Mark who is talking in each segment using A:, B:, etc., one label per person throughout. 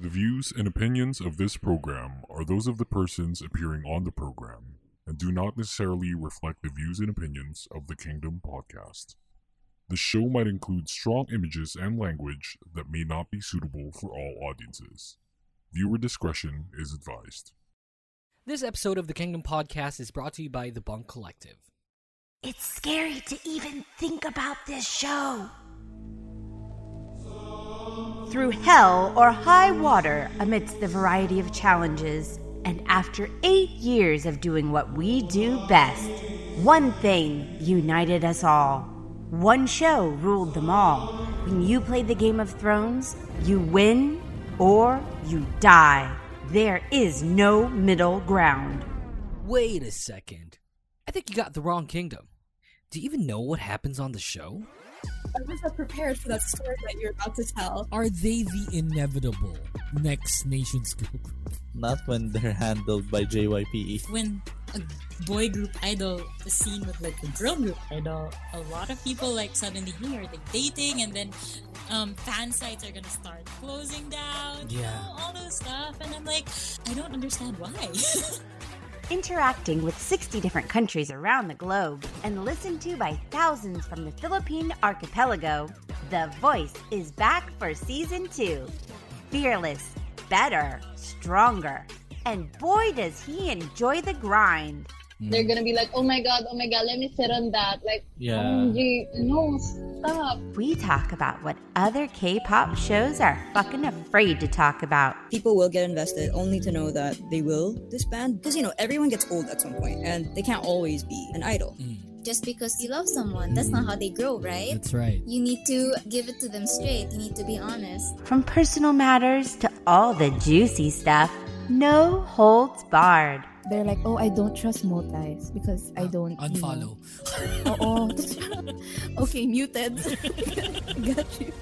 A: The views and opinions of this program are those of the persons appearing on the program and do not necessarily reflect the views and opinions of the Kingdom podcast. The show might include strong images and language that may not be suitable for all audiences. Viewer discretion is advised.
B: This episode of the Kingdom Podcast is brought to you by The Bunk Collective.
C: It's scary to even think about this show. Through hell or high water, amidst the variety of challenges, and after eight years of doing what we do best, one thing united us all. One show ruled them all. When you play the Game of Thrones, you win or you die. There is no middle ground.
B: Wait a second. I think you got the wrong kingdom. Do you even know what happens on the show?
D: I was not prepared for that story that you're about to tell.
E: Are they the inevitable next nation's group?
F: Not when they're handled by JYPE.
G: When a boy group idol is seen with like a girl group idol, a lot of people like suddenly here are like dating and then um, fan sites are gonna start closing down.
E: Yeah.
G: You know, all those stuff. And I'm like, I don't understand why.
C: Interacting with 60 different countries around the globe and listened to by thousands from the Philippine archipelago, The Voice is back for season two. Fearless, better, stronger. And boy, does he enjoy the grind.
H: They're mm. gonna be like, oh my god, oh my god, let me sit on that. Like,
F: Yeah.
H: OMG, no, stop.
C: We talk about what other K pop shows are fucking afraid to talk about.
I: people will get invested only to know that they will disband because you know everyone gets old at some point and they can't always be an idol mm.
G: Just because you love someone, that's not mm. how they grow, right?
E: That's right.
G: You need to give it to them straight. You need to be honest.
C: From personal matters to all the juicy stuff, no holds barred.
D: They're like, oh, I don't trust motais because I ah, don't. you know."
E: Unfollow.
D: Oo. okay, muted. Got you.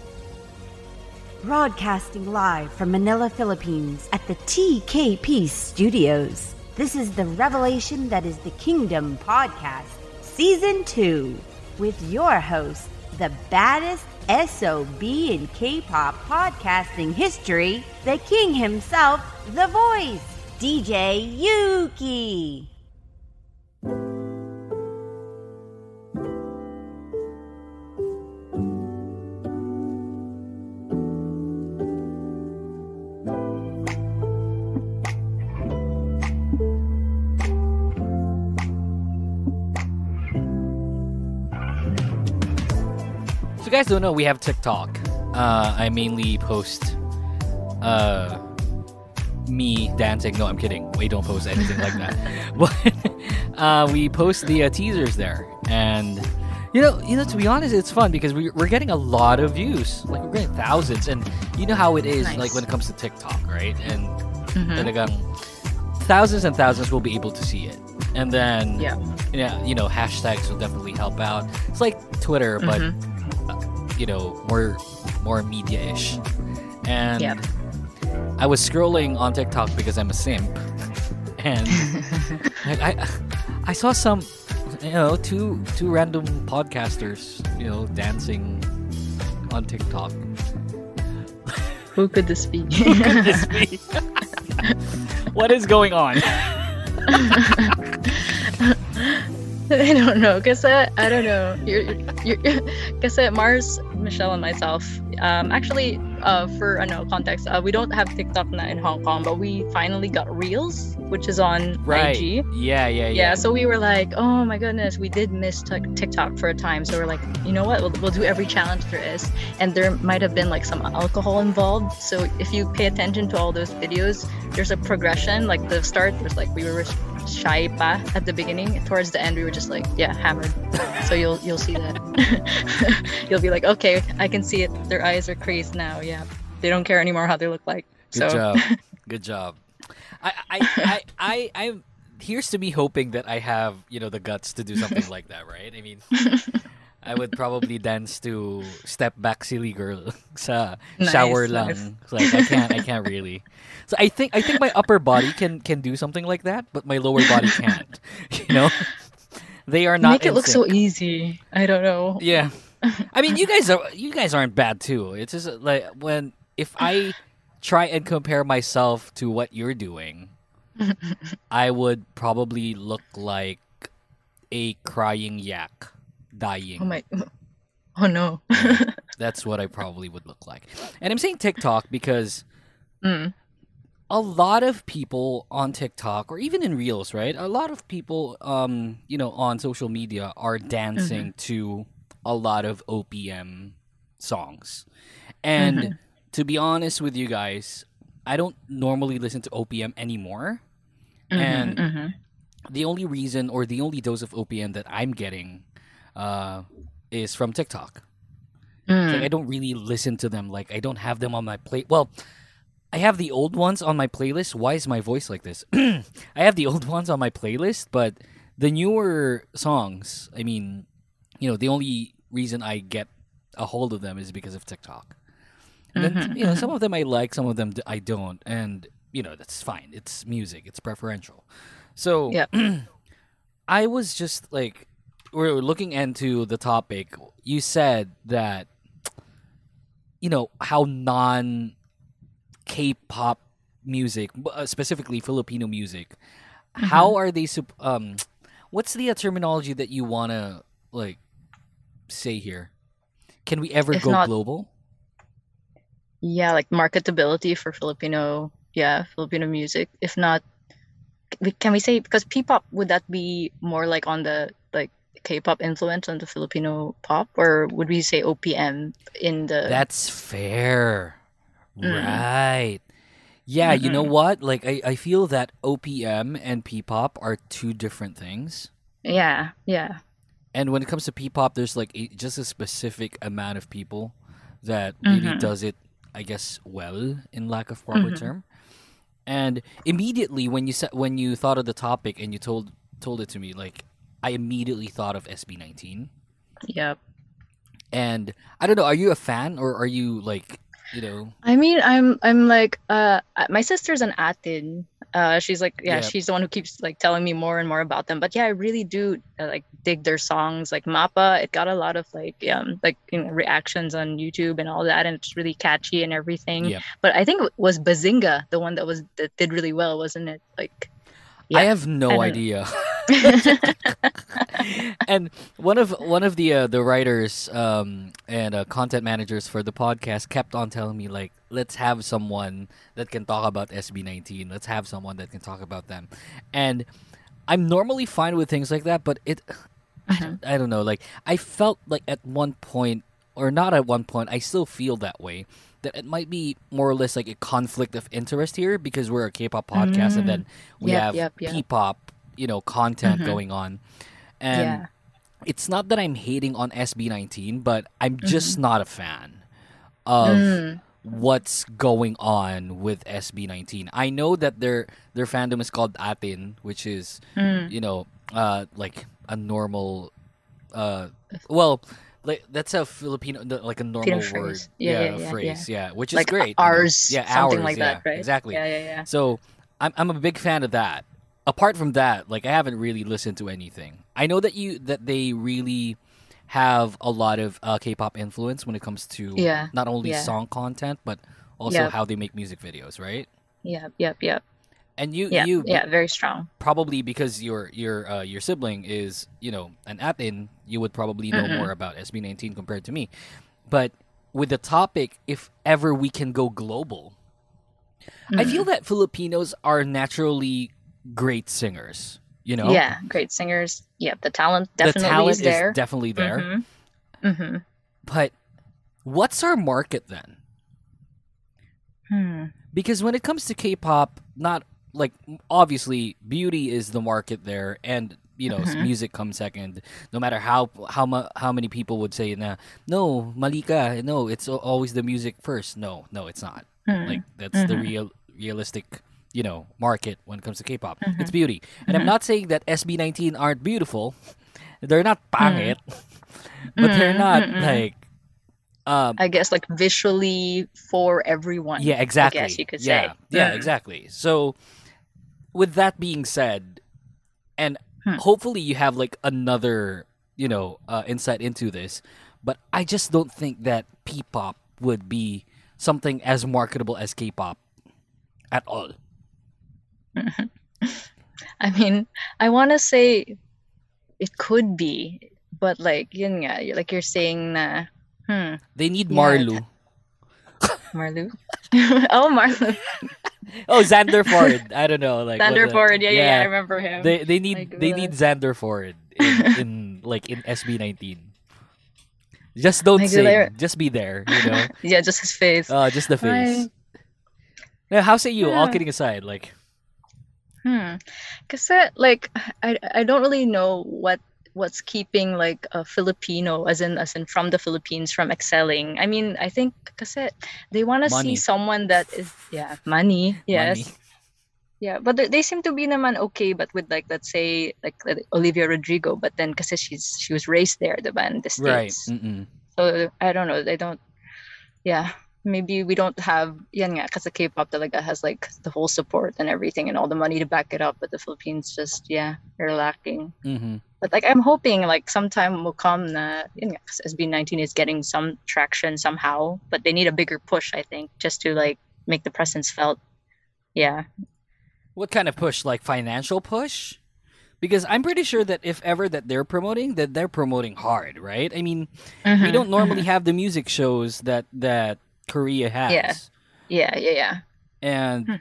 C: Broadcasting live from Manila, Philippines at the TKP studios. This is the revelation that is the Kingdom Podcast, Season 2, with your host, the baddest SOB in K pop podcasting history, the king himself, The Voice, DJ
B: Yuuki. Guys don't know, we have TikTok. Uh, I mainly post uh, me dancing. No, I'm kidding. We don't post anything like that. But uh, we post the uh, teasers there, and you know, you know, to be honest, it's fun because we, we're getting a lot of views. Like we're getting thousands, and you know how it is,
J: Nice.
B: like when it comes to TikTok, right? And
J: Mhm.
B: talagang thousands and thousands will be able to see it, and then
J: Yeah.
B: yeah, you know, hashtags will definitely help out. It's like Twitter, but
J: Mm-hmm.
B: You know, more more media-ish. And
J: Yep.
B: I was scrolling on TikTok because I'm a simp, and like, I I saw some, you know, two two random podcasters, you know, dancing on TikTok.
K: Who could this be?
B: Who could this be? what is going on?
K: I don't know. Kasi, I don't know. You're, you're, kasi Mars, Michelle, and myself, um, actually, uh, for ano, context, uh, we don't have TikTok na in Hong Kong, but we finally got Reels, which is on
B: Right.
K: IG.
B: Yeah, yeah, yeah.
K: Yeah, so we were like, oh my goodness, we did miss Tik- TikTok for a time. So we're like, you know what? We'll, we'll do every challenge there is. And there might have been like some alcohol involved. So if you pay attention to all those videos, there's a progression. Like the start was like we were shy pa at the beginning. Towards the end, we were just like, yeah, hammered. So you'll you'll see that. you'll be like, okay, I can see it. Their eyes are crazed now. Yeah, They don't care anymore how they look like.
B: Good
K: so
B: job. Good job. I, I, I, I, I'm here's to me hoping that I have you know the guts to do something like that, right? I mean, I would probably dance to "Step Back, Silly Girl" sa
K: Nice,
B: shower
K: nice.
B: lang. Like I can't, I can't really. So I think I think my upper body can can do something like that, but my lower body can't. You know, they are not
K: make it look so easy. I don't know.
B: Yeah. I mean, you guys are you guys aren't bad too. It's just like when if I try and compare myself to what you're doing, I would probably look like a crying yak dying.
K: Oh my. Oh no.
B: That's what I probably would look like. And I'm saying TikTok because
K: Mm.
B: a lot of people on TikTok or even in Reels, right? A lot of people um, you know, on social media are dancing to a lot of OPM songs. And
K: Mhm.
B: to be honest with you guys, I don't normally listen to OPM anymore. And
K: mhm.
B: the only reason or the only dose of OPM that I'm getting uh, is from TikTok.
K: Mm.
B: Like, I don't really listen to them. Like I don't have them on my play. Well, I have the old ones on my playlist. Why is my voice like this? I have the old ones on my playlist, but the newer songs. I mean, you know, the only reason I get a hold of them is because of TikTok. And then,
K: Mhm,
B: you know, some of them I like, some of them I don't, and you know that's fine. It's music. It's preferential. So
K: yeah.
B: I was just like, we're looking into the topic. You said that, you know, how non K-pop music, uh, specifically Filipino music, how
K: Mm-hmm.
B: are they? Um, what's the uh, terminology that you wanna like say here? Can we ever
K: If
B: go
K: not-
B: global?
K: Yeah, like marketability for Filipino, yeah, Filipino music. If not, can we say because P-pop would that be more like on the K-pop influence on the Filipino pop, or would we say OPM in the?
B: That's fair.
K: Mm.
B: Right. Yeah, you know
K: Mhm.
B: what? Like I, I feel that OPM and P-pop are two different things.
K: Yeah, yeah.
B: And when it comes to P-pop, there's like a, just a specific amount of people that really
K: Mhm.
B: does it, I guess, well, in lack of proper
K: Mhm.
B: term. And immediately when you said when you thought of the topic and you told told it to me, like I immediately thought of SB19.
K: Yep.
B: And I don't know, are you a fan or are you like, you know,
K: I mean, I'm I'm like uh my sister's an Atin. Uh she's like yeah,
B: Yep.
K: she's the one who keeps like telling me more and more about them. But yeah, I really do uh, like dig their songs. Like MAPA, it got a lot of like um like you know, reactions on YouTube and all that and it's really catchy and everything.
B: Yep.
K: But I think it was Bazinga the one that was that did really well, wasn't it? Like
B: I have no
K: know.
B: idea. and one of one of the uh, the writers um, and uh, content managers for the podcast kept on telling me like, let's have someone that can talk about SB19. Let's have someone that can talk about them. And I'm normally fine with things like that, but it, I don't, I don't know. Like I felt like at one point, or not at one point, I still feel that way. That it might be more or less like a conflict of interest here because we're a K-pop podcast, and
K: Mm.
B: then we
K: Yep,
B: have
K: yep, yep.
B: P-pop, you know, content
K: Mhm.
B: going on, and
K: Yeah.
B: it's not that I'm hating on SB19, but I'm just not a fan of
K: Mm.
B: what's going on with SB19. I know that their their fandom is called Atin, which is
K: Mm.
B: you know uh like a normal uh well like that's a Filipino like a normal word
K: phrase. Yeah, yeah, yeah,
B: phrase yeah, which is
K: Like
B: great you know.
K: ours,
B: yeah
K: something
B: ours,
K: like
B: yeah,
K: that, right?
B: exactly
K: Yeah, yeah, yeah.
B: so I'm I'm a big fan of that. Apart from that, like I haven't really listened to anything. I know that you that they really have a lot of uh, K-pop influence when it comes to
K: Yeah,
B: not only
K: yeah.
B: song content but also
K: Yep.
B: how they make music videos, right?
K: Yep, yep, yep.
B: And you
K: Yeah,
B: you
K: yeah, very strong.
B: probably because your your uh, your sibling is you know an atin, you would probably know
K: Mhm.
B: more about SB19 compared to me. But with the topic, if ever we can go global, I feel
K: Mhm.
B: that Filipinos are naturally great singers. You know,
K: Yeah, great singers. Yep, the talent definitely the
B: talent
K: is there.
B: definitely there.
K: Mhm. Mhm.
B: But what's our market then?
K: Hmm.
B: Because when it comes to K-pop, not like obviously beauty is the market there, and you know,
K: Mhm.
B: music comes second. No matter how how mu- how many people would say na no malika, no, it's always the music first. No, no, it's not.
K: Mm.
B: Like that's the
K: Mhm.
B: real realistic you know market when it comes to K-pop.
K: Mhm.
B: It's beauty, and I'm
K: Mhm.
B: not saying that SB19 aren't beautiful. They're not pangit, but they're
K: Mm,
B: not
K: mm, mm.
B: like um
K: I guess like visually for everyone.
B: yeah, exactly.
K: I guess you could
B: yeah,
K: say.
B: Yeah,
K: Mm.
B: exactly. So, with that being said, and
K: Hmm.
B: hopefully you have like another, you know, uh, insight into this, but I just don't think that P-pop would be something as marketable as K-pop at all.
K: I mean, I want to say it could be, but like yun nga, like you're saying na, hmm,
B: They need
K: Yeah,
B: Marlou.
K: Marlou. oh, Marlou.
B: oh, Xander Ford. I don't know, like
K: Xander Ford, yeah, yeah, yeah, I remember him.
B: They they need
K: Like,
B: they
K: uh,
B: need Xander Ford in, in like in SB19. Just don't
K: Like,
B: sing. Just be there. You know.
K: yeah, just his face.
B: Uh, just the face. Now, how say you? All kidding aside, like
K: Hmm. Kasi like I I don't really know what what's keeping like a Filipino as in as in from the Philippines from excelling. I mean, I think kasi they want to see someone that is yeah, money. Yes.
B: money.
K: Yeah, but they, they seem to be naman okay but with like let's say like uh, Olivia Rodrigo but then kasi she's she was raised there the in the
B: Right.
K: states.
B: Mm-mm.
K: So I don't know. They don't. Yeah, maybe we don't have. Yan nga, kasi K-pop talaga has like the whole support and everything and all the money to back it up. But the Philippines just yeah, they're lacking.
B: Mm-hmm.
K: But like I'm hoping like sometime will come na yun nga, 'cause SB19 is getting some traction somehow. But they need a bigger push, I think, just to like make the presence felt. Yeah.
B: What kind of push? Like financial push? Because I'm pretty sure that if ever that they're promoting, that they're promoting hard, right? I mean, we
K: Mhm,
B: don't normally
K: mhm.
B: have the music shows that that Korea has.
K: Yeah. Yeah. Yeah. Yeah.
B: And
K: Hmm.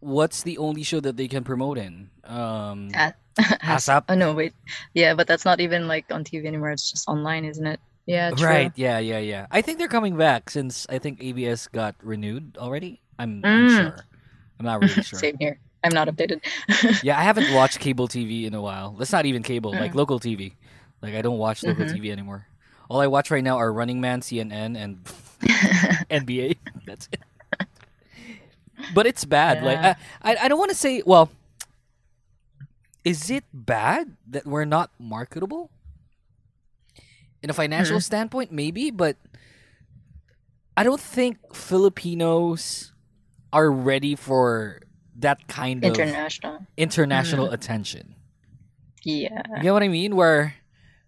B: what's the only show that they can promote in? Um, ASAP.
K: Oh no, wait. Yeah, but that's not even like on TV anymore. It's just online, isn't it? Yeah. True.
B: Right. Yeah. Yeah. Yeah. I think they're coming back since I think ABS got renewed already. I'm, I'm
K: Mm.
B: sure. I'm not really sure.
K: Same here. I'm not updated.
B: yeah, I haven't watched cable TV in a while. That's not even cable, like
K: Mm.
B: local TV. Like I don't watch local
K: Mhm.
B: TV anymore. All I watch right now are Running Man, CNN, and NBA. That's it. But it's bad. Like
K: Yeah.
B: I, I, I don't want to say. Well, is it bad that we're not marketable? In a financial
K: Hmm.
B: standpoint, maybe, but I don't think Filipinos are ready for that kind of
K: International.
B: international
K: Mm.
B: attention.
K: Yeah.
B: You know what I mean? Where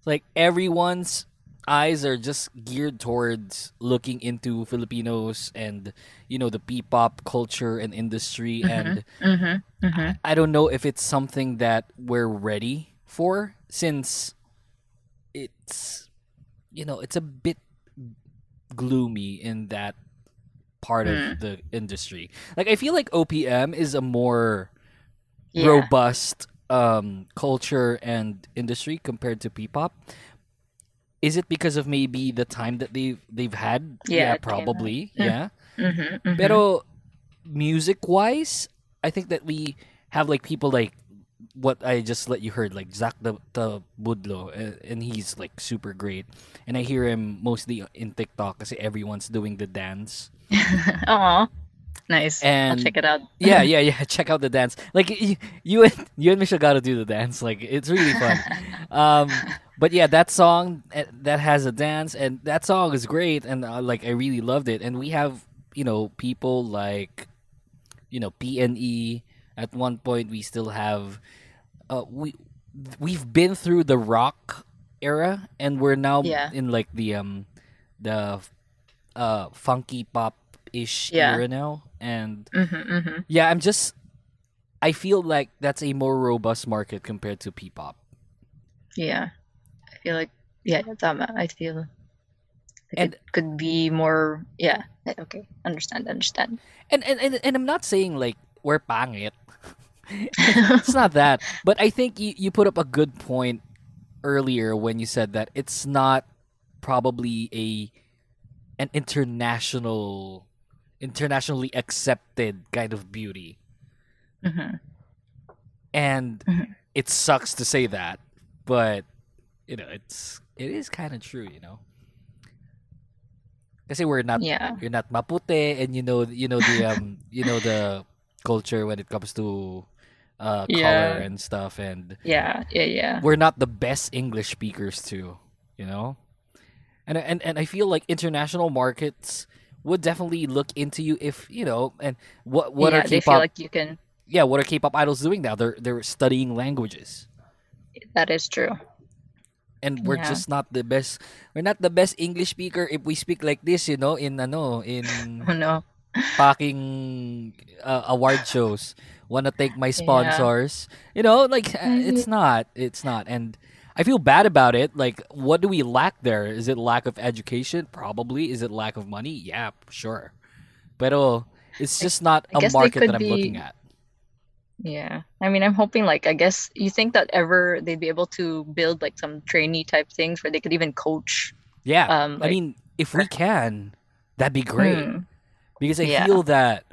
B: like everyone's eyes are just geared towards looking into Filipinos and you know the P-pop culture and industry and
K: Mhm. Mhm.
B: I don't know if it's something that we're ready for since it's you know it's a bit gloomy in that part
K: Mm.
B: of the industry. Like I feel like OPM is a more
K: Yeah.
B: robust um culture and industry compared to P-pop. Is it because of maybe the time that they've they've had?
K: Yeah, out.
B: probably.
K: Mm.
B: Yeah.
K: Mhm. mhm.
B: Pero music wise, I think that we have like people like what I just let you heard, like Zach the, the Budlo, uh, and he's like super great. And I hear him mostly in TikTok because everyone's doing the dance.
K: Aw. Nice.
B: And
K: I'll check it out.
B: yeah, yeah, yeah. Check out the dance. Like you, you and you and Michelle got to do the dance. Like it's really fun. um, but yeah, that song eh, that has a dance, and that song is great, and uh, like I really loved it. And we have you know people like you know PNE. At one point, we still have uh, we we've been through the rock era, and we're now
K: Yeah.
B: in like the um the uh funky pop ish
K: Yeah.
B: era now, and
K: Mhm. Mhm.
B: yeah, I'm just. I feel like that's a more robust market compared to P-pop.
K: Yeah. I feel like yeah, tama. I feel like
B: And-
K: it could be more yeah. Okay. Understand, understand.
B: And and, and, and I'm not saying like we're pangit. it's not that. But I think you, you put up a good point earlier when you said that it's not probably a an international internationally accepted kind of beauty.
K: Mhm.
B: And
K: Mhm.
B: it sucks to say that but you know, it's it is kind of true, you know. Kasi we're not
K: Yeah.
B: you're not mapute and you know you know the um you know the culture when it comes to uh
K: Yeah.
B: color and stuff and
K: Yeah, yeah, yeah.
B: we're not the best English speakers too, you know? And and and I feel like international markets would definitely look into you if, you know, and what what
K: yeah,
B: are
K: they feel
B: K-pop
K: like you can.
B: Yeah, what are K-pop idols doing now? They're they're studying languages.
K: That is true.
B: And we're
K: Yeah.
B: just not the best we're not the best English speaker if we speak like this, you know, in ano, in
K: Oh no.
B: fucking uh, award shows. Wanna take my sponsors. You know, like uh, it's not. It's not. And I feel bad about it. Like, what do we lack there? Is it lack of education? Probably. Is it lack of money? Yeah, sure. But it's just not
K: I
B: a market that I'm looking at.
K: Yeah. I mean, I'm hoping like I guess you think that ever they'd be able to build like some trainee type things where they could even coach.
B: Yeah.
K: Um,
B: I mean, if we can, that'd be great.
K: Hmm.
B: Because I
K: Yeah.
B: feel that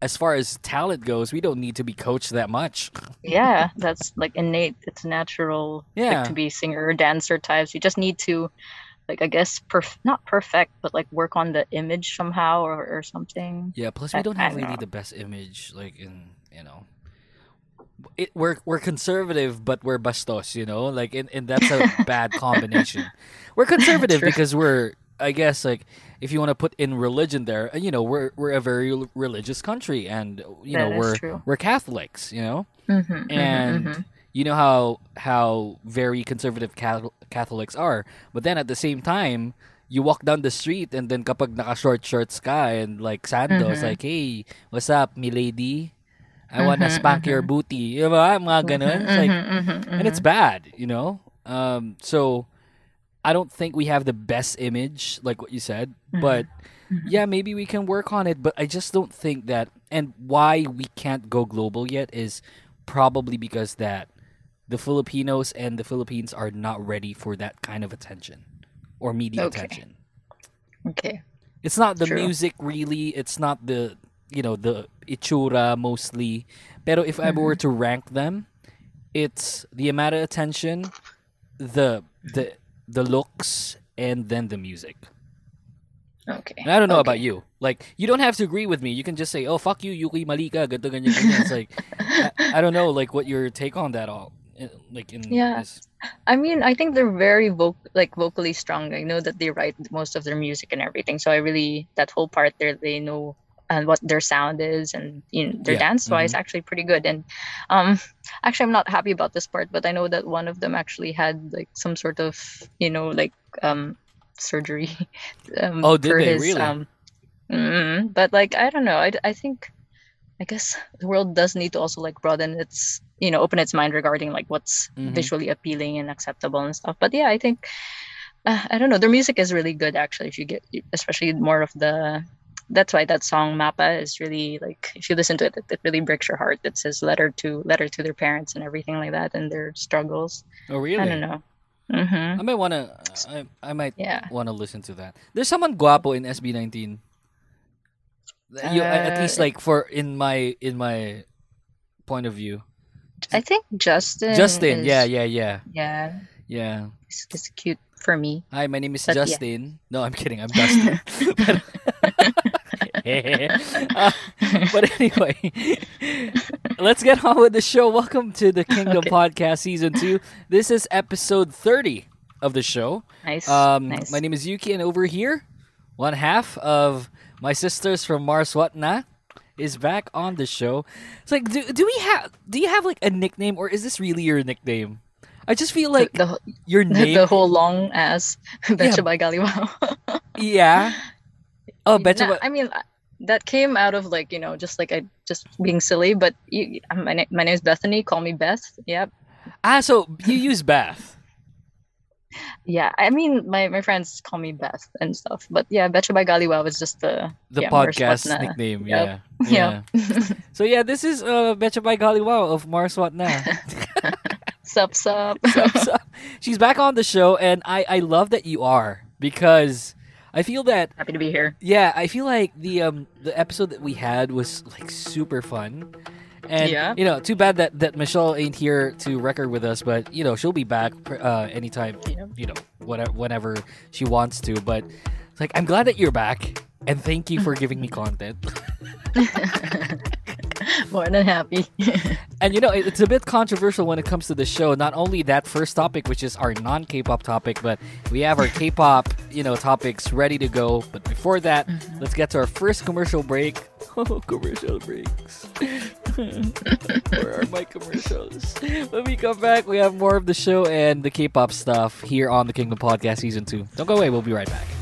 B: as far as talent goes, we don't need to be coached that much.
K: Yeah, that's like innate. It's natural
B: Yeah.
K: like, to be singer or dancer types. You just need to like I guess perf- not perfect, but like work on the image somehow or, or something.
B: Yeah, plus we don't have really
K: know.
B: the best image, like in you know. It, we're we're conservative, but we're bastos, you know, like and, and that's a bad combination. We're conservative because we're, I guess, like if you want to put in religion there, uh, you know, we're we're a very religious country, and you know we're
K: true.
B: we're Catholics, you know,
K: Mhm, mhm,
B: and
K: mhm.
B: you know how how very conservative Cathol- Catholics are, but then at the same time. You walk down the street and then kapag naka-short shorts ka and like sandals,
K: Mhm.
B: like, hey, what's up, milady? I wanna
K: Mhm,
B: spank your booty. You know, mga ganun. It's like, and it's bad, you know? Um, so I don't think we have the best image, like what you said, mm-hmm. but mm-hmm. yeah, maybe we can work on it, but I just don't think that, and why we can't go global yet is probably because that the Filipinos and the Philippines are not ready for that kind of attention or media
K: Okay.
B: attention.
K: Okay.
B: It's not the
K: True.
B: music really. It's not the you know the ichura mostly. Pero if I were mm-hmm. to rank them, it's the amount of attention, the the the looks, and then the music.
K: Okay.
B: And I don't know about you. Like you don't have to agree with me. You can just say, "Oh fuck you, Yuuki Malika." Ganto ganyan ganyan. It's like I, I don't know, like what your take on that all, eh, like in
K: Yeah.
B: this-
K: I mean, I think they're very voc- like vocally strong. I know that they write most of their music and everything. So I really that whole part there, they know and what their sound is and you know, their
B: Yeah,
K: dance wise
B: mhm.
K: actually pretty good. And um, actually, I'm not happy about this part, but I know that one of them actually had like some sort of you know like um surgery. um,
B: Oh, did they?
K: his,
B: Really?
K: Um, mm, but like I don't know. I, I think I guess the world does need to also like broaden its you know open its mind regarding like what's
B: Mhm.
K: visually appealing and acceptable and stuff. But yeah, I think uh, I don't know. Their music is really good actually. If you get especially more of the that's why that song MAPA is really like if you listen to it, it, it really breaks your heart. It says letter to letter to their parents and everything like that and their struggles.
B: Oh really?
K: I don't know. hmm
B: I might wanna. I, I might
K: Yeah.
B: wanna listen to that. There's someone guapo in SB19. You, at
K: Uh,
B: least like for in my in my point of view.
K: I think Justin.
B: Justin,
K: is-
B: yeah, yeah, yeah,
K: yeah.
B: yeah.
K: It's, it's cute for me.
B: Hi, my name is
K: But yeah.
B: Justin. No, I'm kidding. I'm Dustin. but, Uh, but anyway, let's get on with the show. Welcome to the Kingdom
K: Okay.
B: Podcast Season 2. This is episode 30 of the show.
K: Nice.
B: Um,
K: nice.
B: My name is Yuuki, and over here, one half of my sisters from Mars Watna is back on the show. It's like, do, do we have? Do you have like a nickname, or is this really your nickname? I just feel like
K: the,
B: your name.
K: the whole long ass Betcha by Galiwao.
B: yeah. Oh.
K: Nah, I mean, uh, that came out of like you know just like I just being silly. But you, uh, my na- my name is Bethany. Call me Beth. Yep.
B: Ah, so you use Bath.
K: Yeah. I mean, my, my friends call me Beth and stuff. But yeah, Betcha by Galiwao is just the
B: The
K: yeah,
B: podcast
K: Watna.
B: nickname,
K: Yep.
B: yeah.
K: Yep.
B: So yeah, this is uh Betcha by Galiwao of Mars
K: sup sup.
B: Sup, sup. She's back on the show, and I I love that you are because I feel that
K: Happy to be here.
B: yeah, I feel like the um the episode that we had was like super fun, And
K: Yeah.
B: you know, too bad that that Michelle ain't here to record with us, but you know, she'll be back uh, anytime. You know, whatever whenever she wants to. But like I'm glad that you're back, and thank you for giving me content.
K: More than happy.
B: And you know, it- it's a bit controversial when it comes to the show. Not only that first topic, which is our non-K-pop topic, but we have our K-pop, you know, topics ready to go. But before that, mm-hmm. let's get to our first commercial break. Oh, commercial breaks. Where are my commercials? When we come back, we have more of the show and the K-pop stuff here on the Kingdom Podcast Season Two. Don't go away. We'll be right back.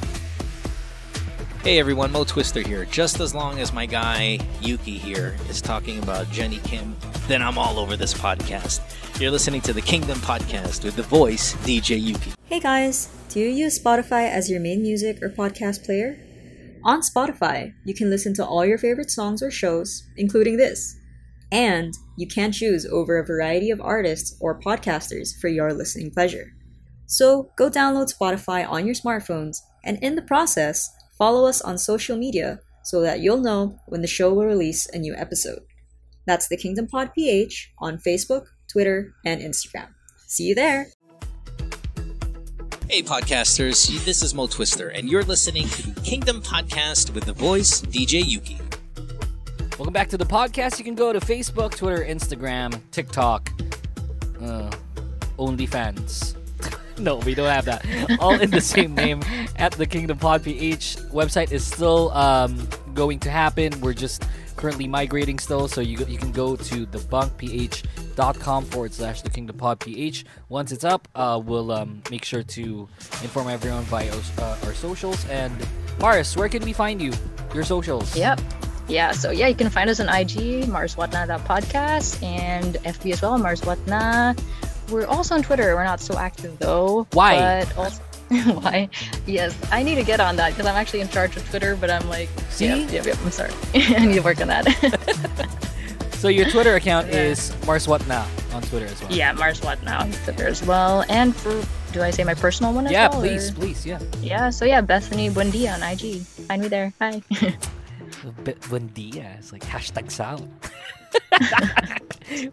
L: Hey everyone, Mo Twister here. Just as long as my guy Yuuki here is talking about Jennie Kim, then I'm all over this podcast. You're listening to the Kingdom Podcast with the voice DJ Yuuki.
I: Hey guys, do you use Spotify as your main music or podcast player? On Spotify, you can listen to all your favorite songs or shows, including this. And you can choose over a variety of artists or podcasters for your listening pleasure. So go download Spotify on your smartphones and in the process, follow us on social media so that you'll know when the show will release a new episode. That's the Kingdom Pod PH on Facebook, Twitter, and Instagram. See you there!
L: Hey podcasters, this is Mo Twister, and you're listening to the Kingdom Podcast with the voice DJ Yuuki.
B: Welcome back to the podcast. You can go to Facebook, Twitter, Instagram, TikTok, uh, OnlyFans. No, we don't have that. All in the same name at the Kingdom Pod PH. Website is still um, going to happen. We're just currently migrating still, so you you can go to thebunkph.com forward slash the Kingdom Pod PH. Once it's up, uh, we'll um, make sure to inform everyone via uh, our socials. And Mars, where can we find you? Your socials.
K: Yep. Yeah, so yeah, you can find us on IG, Mars Watna podcast, and FB as well, Mars Watna. We're also on Twitter. We're not so active though.
B: Why?
K: But also, why? Yes, I need to get on that because I'm actually in charge of Twitter, but I'm like,
B: See?
K: Yep, yep, yep, I'm sorry. I need to work on that.
B: So your Twitter account is Mars What Now on Twitter as well.
K: yeah, Mars What Now on Twitter as well. And for, do I say my personal one as well?
B: Yeah,
K: well?
B: please,
K: or-
B: please, yeah.
K: Yeah, so yeah, Bethany Buendia on IG. Find me there. Hi.
B: Buendia. It's like hashtag South.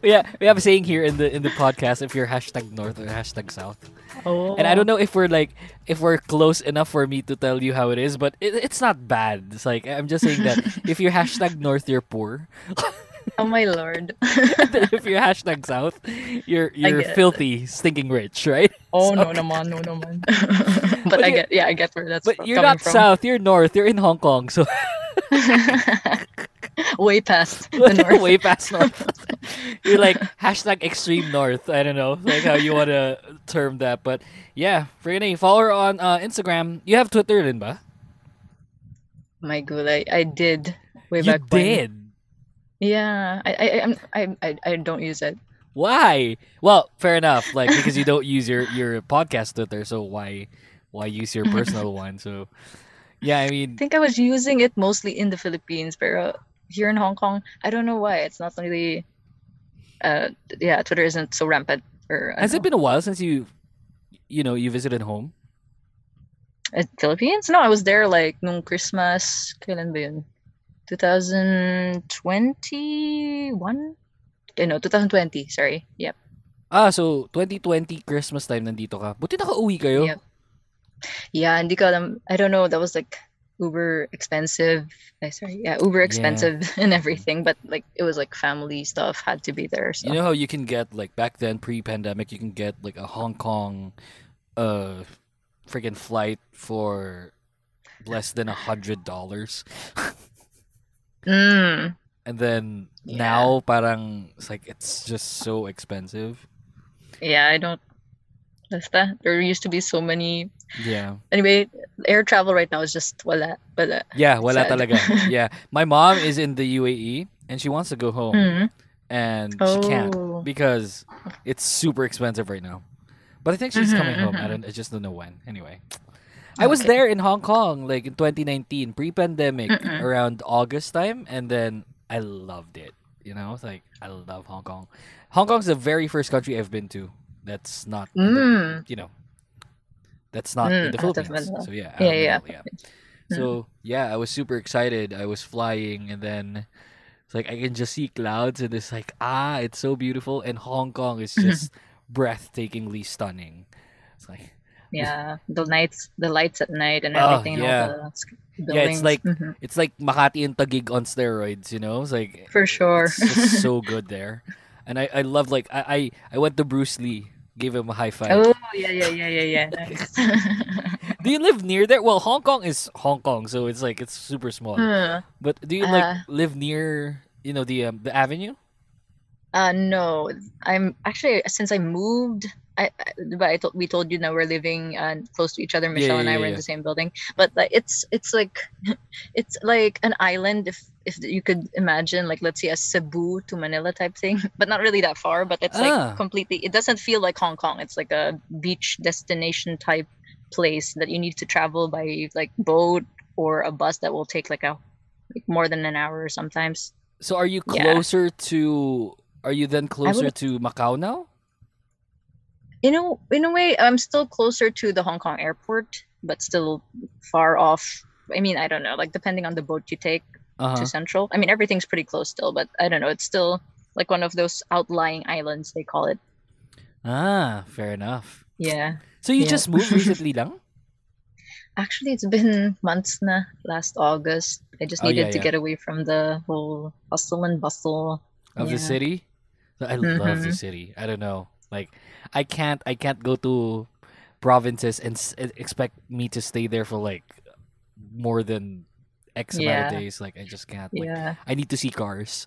B: Yeah, we have a saying here in the in the podcast if you're hashtag North or hashtag South.
K: Oh.
B: And I don't know if we're like if we're close enough for me to tell you how it is, but it, it's not bad. It's like I'm just saying that if you're hashtag North, you're poor.
K: oh my lord.
B: if you're hashtag South, you're you're
K: get it.
B: filthy, stinking rich, right?
K: Oh
B: So-
K: no, no man, no, no man. but,
B: But
K: I get, yeah, I get where that's
B: But
K: fro-
B: you're not
K: from.
B: South, you're North. You're in Hong Kong, so
K: Way past the north.
B: way past north. You're like hashtag extreme north. I don't know, like how you want to term that, but yeah, Renee, follow her on uh, Instagram. You have Twitter, din ba?
K: My gulay, I did way
B: You
K: back when.
B: did.
K: Yeah, I, I, I'm, I, I, I don't use it.
B: Why? Well, fair enough. Like because you don't use your your podcast Twitter, so why why use your personal one? So yeah, I mean,
K: I think I was using it mostly in the Philippines, but here in Hong Kong, I don't know why it's not really. Uh, yeah, Twitter isn't so rampant. Or
B: has
K: don't
B: it been a while since you you know you visited home?
K: know. Uh, Philippines? No, I was there like nung Christmas. Kailan ba yun? 2021? Eh, no, 2020. Sorry. Yep.
B: Ah, so 2020 Christmas time nandito ka. Buti nakauwi kayo.
K: Yep. Yeah, hindi ko alam. I don't know. That was like uber expensive. eh, sorry. Yeah, uber expensive and everything. But like it was like family stuff had to be there. So
B: You know how you can get like back then pre-pandemic you can get like a Hong Kong uh freaking flight for less than a hundred dollars.
K: Mm.
B: And then
K: Yeah.
B: now parang it's like it's just so expensive.
K: Yeah, I don't. Basta. There used to be so many.
B: Yeah.
K: Anyway, air travel right now is just wala. Wala.
B: Yeah, wala
K: Sad.
B: talaga. Yeah. My mom is in the UAE and she wants to go home
K: Mhm.
B: and she can't
K: Oh.
B: because it's super expensive right now. But I think she's coming
K: Mhm,
B: home. I
K: mhm.
B: don't I just don't know when. Anyway. I was
K: Okay.
B: there in Hong Kong like in 2019 pre-pandemic around August time and then I loved it. You know, it's like I love Hong Kong. Hong Kong's the very first country I've been to that's not in the-
K: Mm.
B: you know that's not
K: Mm,
B: in the Philippines. So yeah,
K: Yeah, yeah.
B: Yeah. So yeah, I was super excited. I was flying, and then it's like I can just see clouds, and it's like ah, it's so beautiful. And Hong Kong is just breathtakingly stunning. It's like
K: Yeah, the nights, the lights at night, and
B: Oh,
K: everything. and
B: yeah.
K: all the buildings.
B: yeah, it's like
K: Mhm.
B: it's like Makati and Taguig on steroids. You know, it's like
K: for sure.
B: it's just so good there. And I I love like I I, I went to Bruce Lee, gave him a high five.
K: Oh yeah, yeah, yeah, yeah, yeah. Nice.
B: Do you live near there? Well, Hong Kong is Hong Kong, so it's like it's super small.
K: Huh.
B: But do you like
K: Uh,
B: live near you know the um, the avenue?
K: Uh, no, I'm actually since I moved. I, I but I told we told you now we're living uh, close to each other. Michelle and
B: yeah,
K: I were
B: yeah.
K: in the same building, but like it's it's like it's like an island if if you could imagine like let's say a Cebu to Manila type thing, but not really that far. But it's
B: Ah.
K: like completely. It doesn't feel like Hong Kong. It's like a beach destination type place that you need to travel by like boat or a bus that will take like a like more than an hour sometimes.
B: So are you
K: Yeah.
B: closer to? Are you then closer to Macau now?
K: you know in a way i'm still closer to the hong kong airport but still far off i mean i don't know like depending on the boat you take
B: Uh-huh.
K: to central i mean everything's pretty close still but i don't know it's still like one of those outlying islands they call it
B: Ah, fair enough.
K: yeah
B: So you
K: Yeah.
B: just moved recently, lang?
K: actually it's been months na last august i just
B: Oh,
K: needed
B: yeah,
K: to
B: yeah.
K: get away from the whole hustle and bustle
B: of the city. I love the
K: mm-hmm.
B: city. I don't know. Like I can't I can't go to provinces and s- expect me to stay there for like more than X amount
K: Yeah.
B: of days. Like I just can't. Like,
K: Yeah.
B: I need to see cars.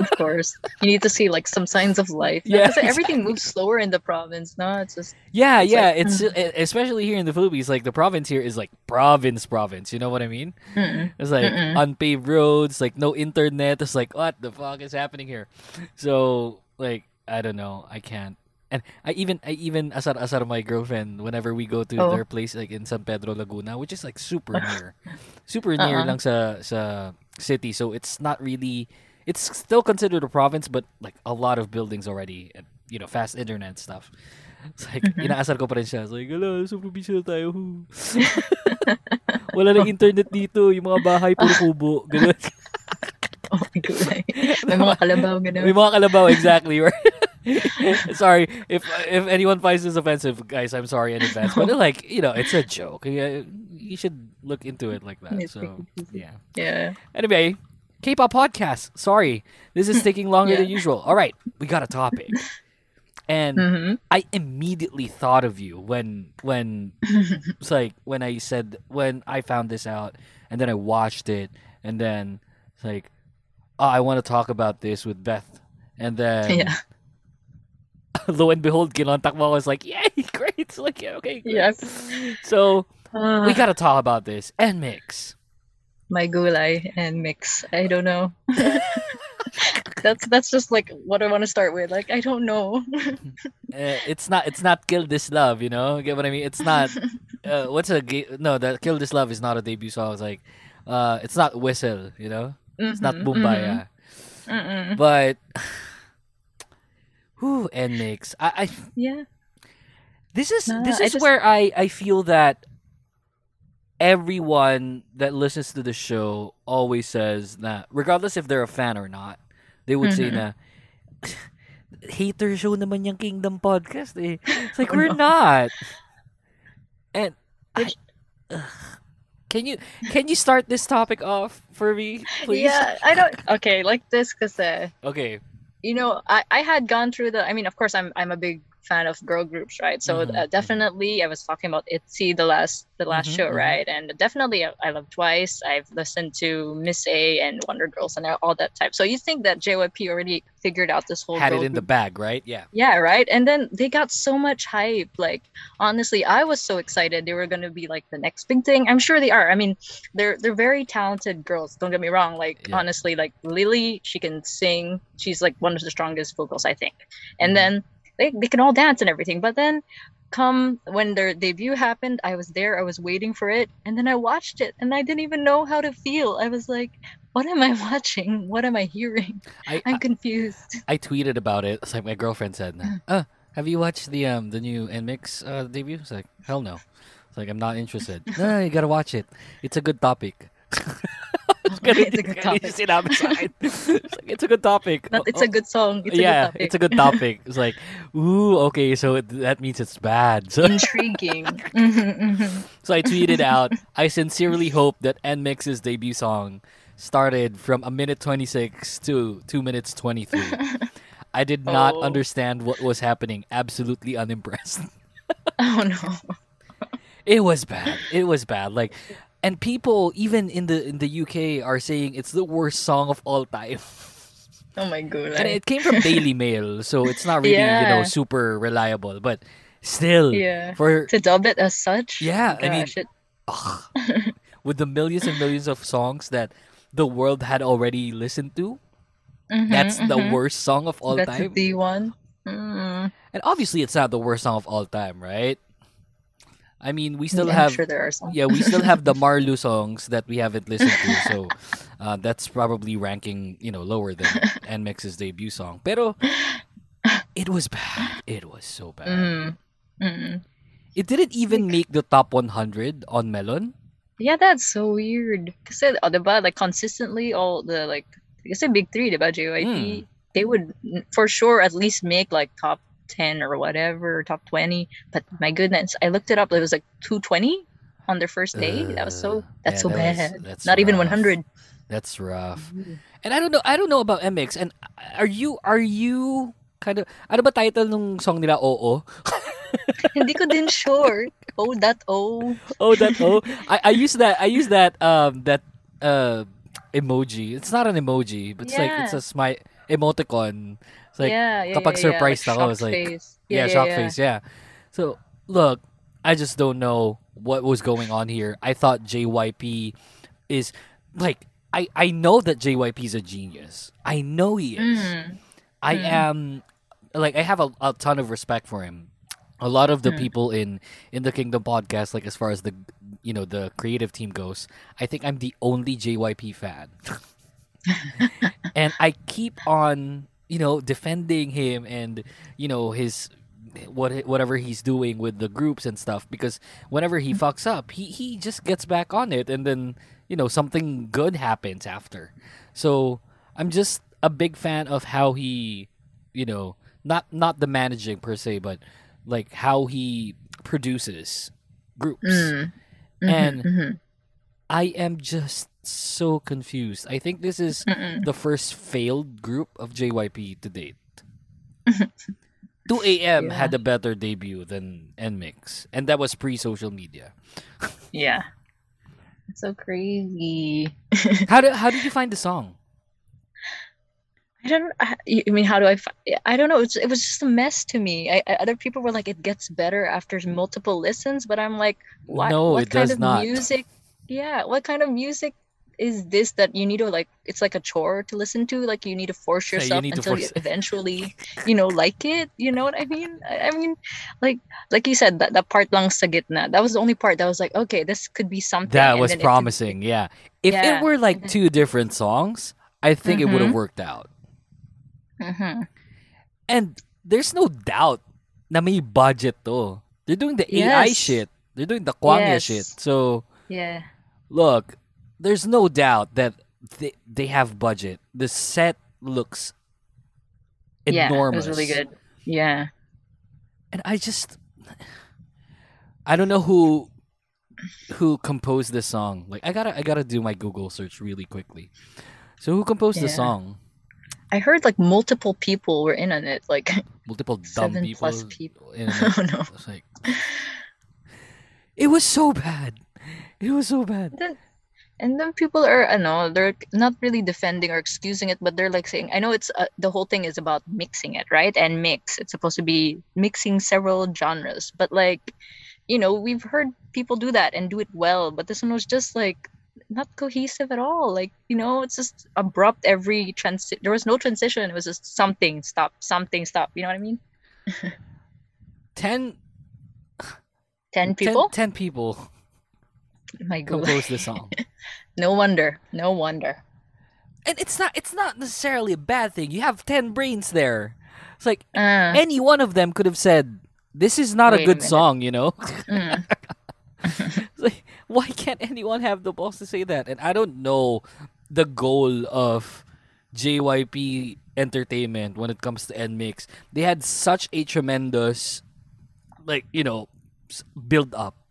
K: of course you need to see like some signs of life
B: Yeah,
K: yeah everything moves slower in the province no it's just
B: Yeah,
K: It's
B: yeah.
K: like,
B: it's
K: mm.
B: e- especially here in the Philippines. Like the province here is like province, province. You know what I mean?
K: Mm-mm.
B: It's like
K: Mm-mm.
B: unpaved roads, like no internet. It's like what the fuck is happening here? So like I don't know. I can't. And I even I even asar asar my girlfriend whenever we go to
K: Oh.
B: their place like in San Pedro Laguna, which is like super near, super near
K: Uh-uh.
B: lang sa sa city. So it's not really. It's still considered a province, but like a lot of buildings already, and, you know, fast internet stuff. It's like,
K: Mhm.
B: inaasar ko pa rin siya. It's like, ala, sa probinsya tayo. hu." Wala na internet dito. Yung mga bahay, puro kubo. Ganun.
K: oh my god may mga kalabaw ganun
B: May mga kalabaw, exactly. Right? sorry. If if anyone finds this offensive, guys, I'm sorry in advance. But like, you know, it's a joke. You should look into it like that. So, yeah.
K: yeah
B: Anyway, K-pop podcast. Sorry, this is taking longer than usual. All right, we got a topic, and
K: Mhm.
B: I immediately thought of you when when it's like when I said when I found this out, and then I watched it, and then it's like, oh, I want to talk about this with Beth, and then
K: yeah
B: lo and behold, mo. I was like, yay, great. It's like, yeah, okay, great.
K: Yes.
B: So we
K: Ah.
B: got to talk about this NMIXX.
K: my gulay NMIXX. I don't know. that's that's just like what I want to start with. Like I don't know.
B: Uh, it's not it's not kill this love, you know. Get what I mean? It's not. Uh, what's a no? That kill this love is not a debut song. It's like, uh, it's not whistle, you know. It's not
K: Mhm,
B: Boombayah.
K: Mm-mm.
B: But, who NMIXX. I, I
K: yeah.
B: this is
K: No,
B: this
K: I
B: is
K: just-
B: where I I feel that everyone that listens to the show always says that regardless if they're a fan or not, they would say
K: Mhm.
B: na hater show naman yung Kingdom podcast eh. It's like
K: Oh,
B: we're
K: no.
B: not. And I, ugh. can you can you start this topic off for me, please?
K: Yeah, I don't. Okay, like this, cause uh,
B: Okay.
K: You know, I I had gone through the. I mean, of course, I'm I'm a big fan of girl groups, right? So
B: Mhm,
K: uh, definitely, I was talking about ITZY the last the last
B: Mhm,
K: show,
B: mhm.
K: right? And definitely, I, I love Twice. I've listened to Miss A and Wonder Girls and all that type. So you think that JYP already figured out this whole
B: Had it in the bag, right? Yeah.
K: Yeah, right. And then they got so much hype. Like honestly, I was so excited they were gonna be like the next big thing. I'm sure they are. I mean, they're they're very talented girls. Don't get me wrong. Like
B: Yeah.
K: honestly, like Lily, she can sing. She's like one of the strongest vocals, I think. And
B: Mhm.
K: then they they can all dance and everything. But then come when their debut happened, I was there. I was waiting for it, and then I watched it, and I didn't even know how to feel. I was like, "What am I watching? What am I hearing?
B: I,
K: I'm confused."
B: I tweeted about it. It's like my girlfriend said,
K: Mm.
B: "Uh, have you watched the um the new NMIXX uh, debut?" It's like, "Hell no." It's like I'm not interested. no, no, you gotta watch it. It's a good topic.
K: It's a good topic.
B: sinabi sa akin. It's like, it's a good topic.
K: Not, it's
B: Oh,
K: a good song. It's a
B: yeah,
K: good topic.
B: it's a good topic. It's like, ooh, okay, so it, that means it's bad. So,
K: Intriguing. Mhm, mhm.
B: so I tweeted out, I sincerely hope that NMIXX's debut song started from a minute 26 to 2 minutes 23. I did not
K: Oh.
B: understand what was happening. Absolutely unimpressed.
K: Oh no.
B: It was bad. It was bad. Like, and people even in the in the UK are saying it's the worst song of all time.
K: Oh my god.
B: And it came from Daily Mail, so it's not really you know super reliable. But still,
K: yeah.
B: for
K: to dub it as such.
B: Yeah, I mean,
K: gosh, it,
B: with the millions and millions of songs that the world had already listened to,
K: Mhm,
B: that's the
K: mhm.
B: worst song of all
K: that's
B: time.
K: the one. Mm.
B: And obviously, it's not the worst song of all time, right? I mean, we still
K: Yeah,
B: have
K: sure there are some.
B: yeah, we still have the Marlou songs that we haven't listened to, so uh, that's probably ranking you know lower than NMIXX's debut song. Pero it was bad. It was so bad.
K: Mm. Mm.
B: It didn't even make the top 100 on Melon.
K: Yeah, that's so weird. Cause Kasi, oh, diba, like consistently all the like, kasi big three, diba, JYP,
B: Hmm.
K: they would for sure at least make like top 10 or whatever, top 20. But my goodness, I looked it up. It was like 220 on their first day. that was so, that's
B: yeah,
K: so
B: that was-
K: bad.
B: that's
K: Not even 100.
B: That's rough. And I don't know, I don't know about MX. And are you are you kind of ano ba title nung song nila Oo?
K: Hindi ko din sure. Oh, that oh.
B: Oh, that oh. I I use that I use that um that uh emoji. It's not an emoji, but it's like it's a smile emoticon. It's like
K: Yeah, yeah,
B: kapag
K: yeah, yeah,
B: surprised
K: like
B: ako, it's like
K: face.
B: yeah,
K: Yeah, yeah,
B: shock
K: yeah.
B: face, yeah. So look, I just don't know what was going on here. I thought JYP is like I I know that JYP is a genius. I know he is.
K: Mm.
B: I
K: Mm.
B: am like I have a, a ton of respect for him. A lot of the
K: Mm.
B: people in in the Kingdom podcast, like as far as the you know the creative team goes, I think I'm the only JYP fan, and I keep on you know defending him and you know his what whatever he's doing with the groups and stuff because whenever he fucks up, he he just gets back on it and then you know something good happens after. So I'm just a big fan of how he, you know, not not the managing per se, but like how he produces groups.
K: Mm. Mhm,
B: And
K: mhm.
B: I am just so confused. I think this is
K: Mm-mm.
B: the first failed group of JYP to date. 2 a.m. had a better debut than NMIXX, and that was pre-social media.
K: Yeah. It's so crazy.
B: How did how did you find the song?
K: I don't. I, I mean, how do I? fi- I don't know. It's, it was just a mess to me. I, I, other people were like, it gets better after multiple listens, but I'm like, what?
B: No,
K: what
B: it
K: kind
B: does
K: of
B: not.
K: music? Yeah, what kind of music is this that you need to like? It's like a chore to listen to. Like you need to force
B: Yeah, you
K: yourself until
B: force-
K: you eventually, you know, like it. You know what I mean? I, I mean, like like you said, that that part lang sa gitna. That was the only part that was like, okay, this could be something.
B: That was
K: then it
B: promising. yeah. If
K: Yeah,
B: it were like two different songs, I think it would have worked out.
K: Mhm.
B: And there's no doubt na may budget to. They're doing the AI shit. They're doing the Kwangya
K: Yes.
B: shit. So
K: Yeah.
B: look, there's no doubt that they they have budget. The set looks
K: Yeah,
B: enormous.
K: it was really good. Yeah.
B: And I just I don't know who who composed this song. Like I gotta I gotta do my Google search really quickly. So who composed the song?
K: I heard like multiple people were in on it, like
B: Multiple dumb
K: seven
B: people.
K: plus people.
B: in
K: oh
B: it. was, like it was so bad. It was so bad.
K: Then, and then people are, I know, they're not really defending or excusing it, but they're like saying, I know it's uh, the whole thing is about mixing it, right? And mix. It's supposed to be mixing several genres, but like, you know, we've heard people do that and do it well, but this one was just like not cohesive at all. Like, you know, it's just abrupt every transi There was no transition. It was just something stop, something stop. You know what I mean?
B: Ten,
K: 10
B: ten-
K: people?
B: ten people
K: My God.
B: composed the song.
K: No wonder. No wonder.
B: and it's not it's not necessarily a bad thing. You have ten brains there. It's like
K: Uh,
B: any one of them could have said, "This is not a
K: a
B: good
K: minute.
B: song," you know.
K: mm,
B: It's like, why can't anyone have the balls to say that? And I don't know the goal of JYP Entertainment when it comes to NMIXX. They had such a tremendous, like you know, build up.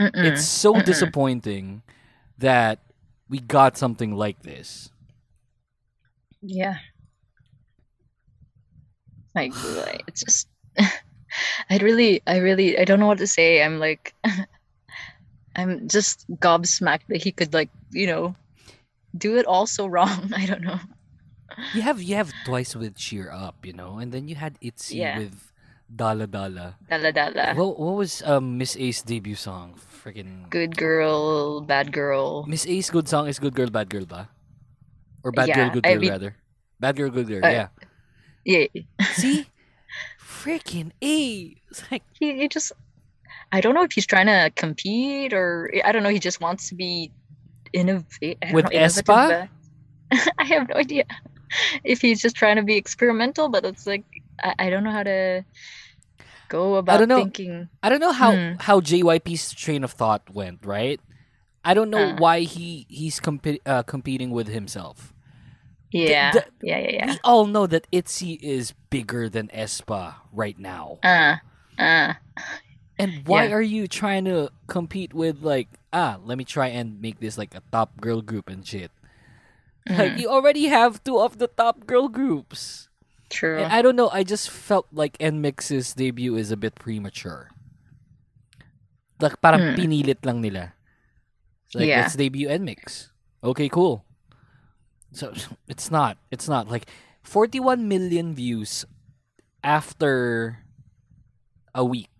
K: Mm-mm.
B: It's so
K: Mm-mm.
B: disappointing that we got something like this.
K: Yeah. Like it's just I really I really I don't know what to say. I'm like I'm just gobsmacked that he could like, you know, do it all so wrong. I don't know.
B: You have you have twice with Cheer Up, you know, and then you had Itzy
K: Yeah.
B: with Dalla Dalla.
K: Dalla Dalla.
B: What what was um Miss A's debut song? Freaking
K: Good girl, bad girl.
B: Miss A's good song is Good Girl Bad Girl ba? Or Bad Girl
K: Yeah,
B: Good
K: I
B: Girl
K: mean-
B: rather. Bad Girl Good Girl,
K: Uh,
B: yeah.
K: Yeah.
B: See? Freaking A. It's like
K: he, he just I don't know if he's trying to compete or I don't know, he just wants to be innovate
B: With
K: know, innovative, but- I have no idea if he's just trying to be experimental, but it's like I, I don't know how to go about
B: I don't know.
K: thinking.
B: I don't know how
K: Hmm.
B: how JYP's train of thought went, right? I don't know
K: Uh.
B: why he he's compi- uh, competing with himself.
K: Yeah.
B: the-
K: yeah, yeah, yeah.
B: We all know that ITZY is bigger than aespa right now.
K: Uh uh
B: And why
K: Yeah.
B: are you trying to compete with like ah, let me try and make this like a top girl group and shit. Like
K: Mhm.
B: you already have two of the top girl groups.
K: True.
B: And I don't know, I just felt like NMIXX's debut is a bit premature. Like parang
K: Hmm.
B: pinilit lang nila. It's Like
K: Yeah.
B: let's debut NMIX. Okay, cool. So it's not. It's not like 41 million views after a week.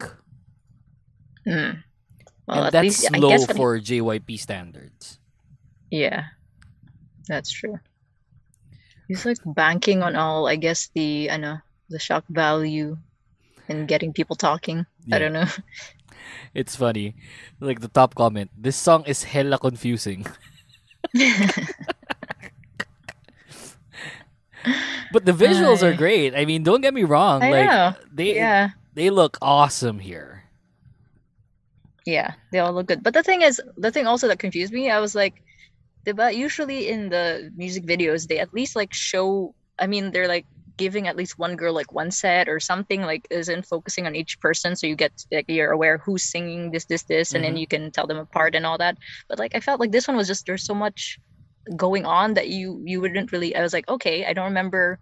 K: Mm. Well,
B: and that's
K: least I
B: low for JYP standards.
K: Yeah, that's true. He's like banking on all, I guess the I know the shock value and getting people talking.
B: Yeah.
K: I don't know.
B: It's funny. Like the top comment, this song is hella confusing. but the visuals are great. I mean, don't get me wrong.
K: I
B: like
K: know.
B: they
K: Yeah.
B: they look awesome here.
K: Yeah, they all look good. But the thing is, the thing also that confused me, I was like, but usually in the music videos, they at least like show. I mean, they're like giving at least one girl like one set or something like isn't focusing on each person, so you get like you're aware who's singing this, this, this, and then
B: Mhm.
K: you can tell them apart and all that. But like I felt like this one was just there's so much going on that you you wouldn't really. I was like, okay, I don't remember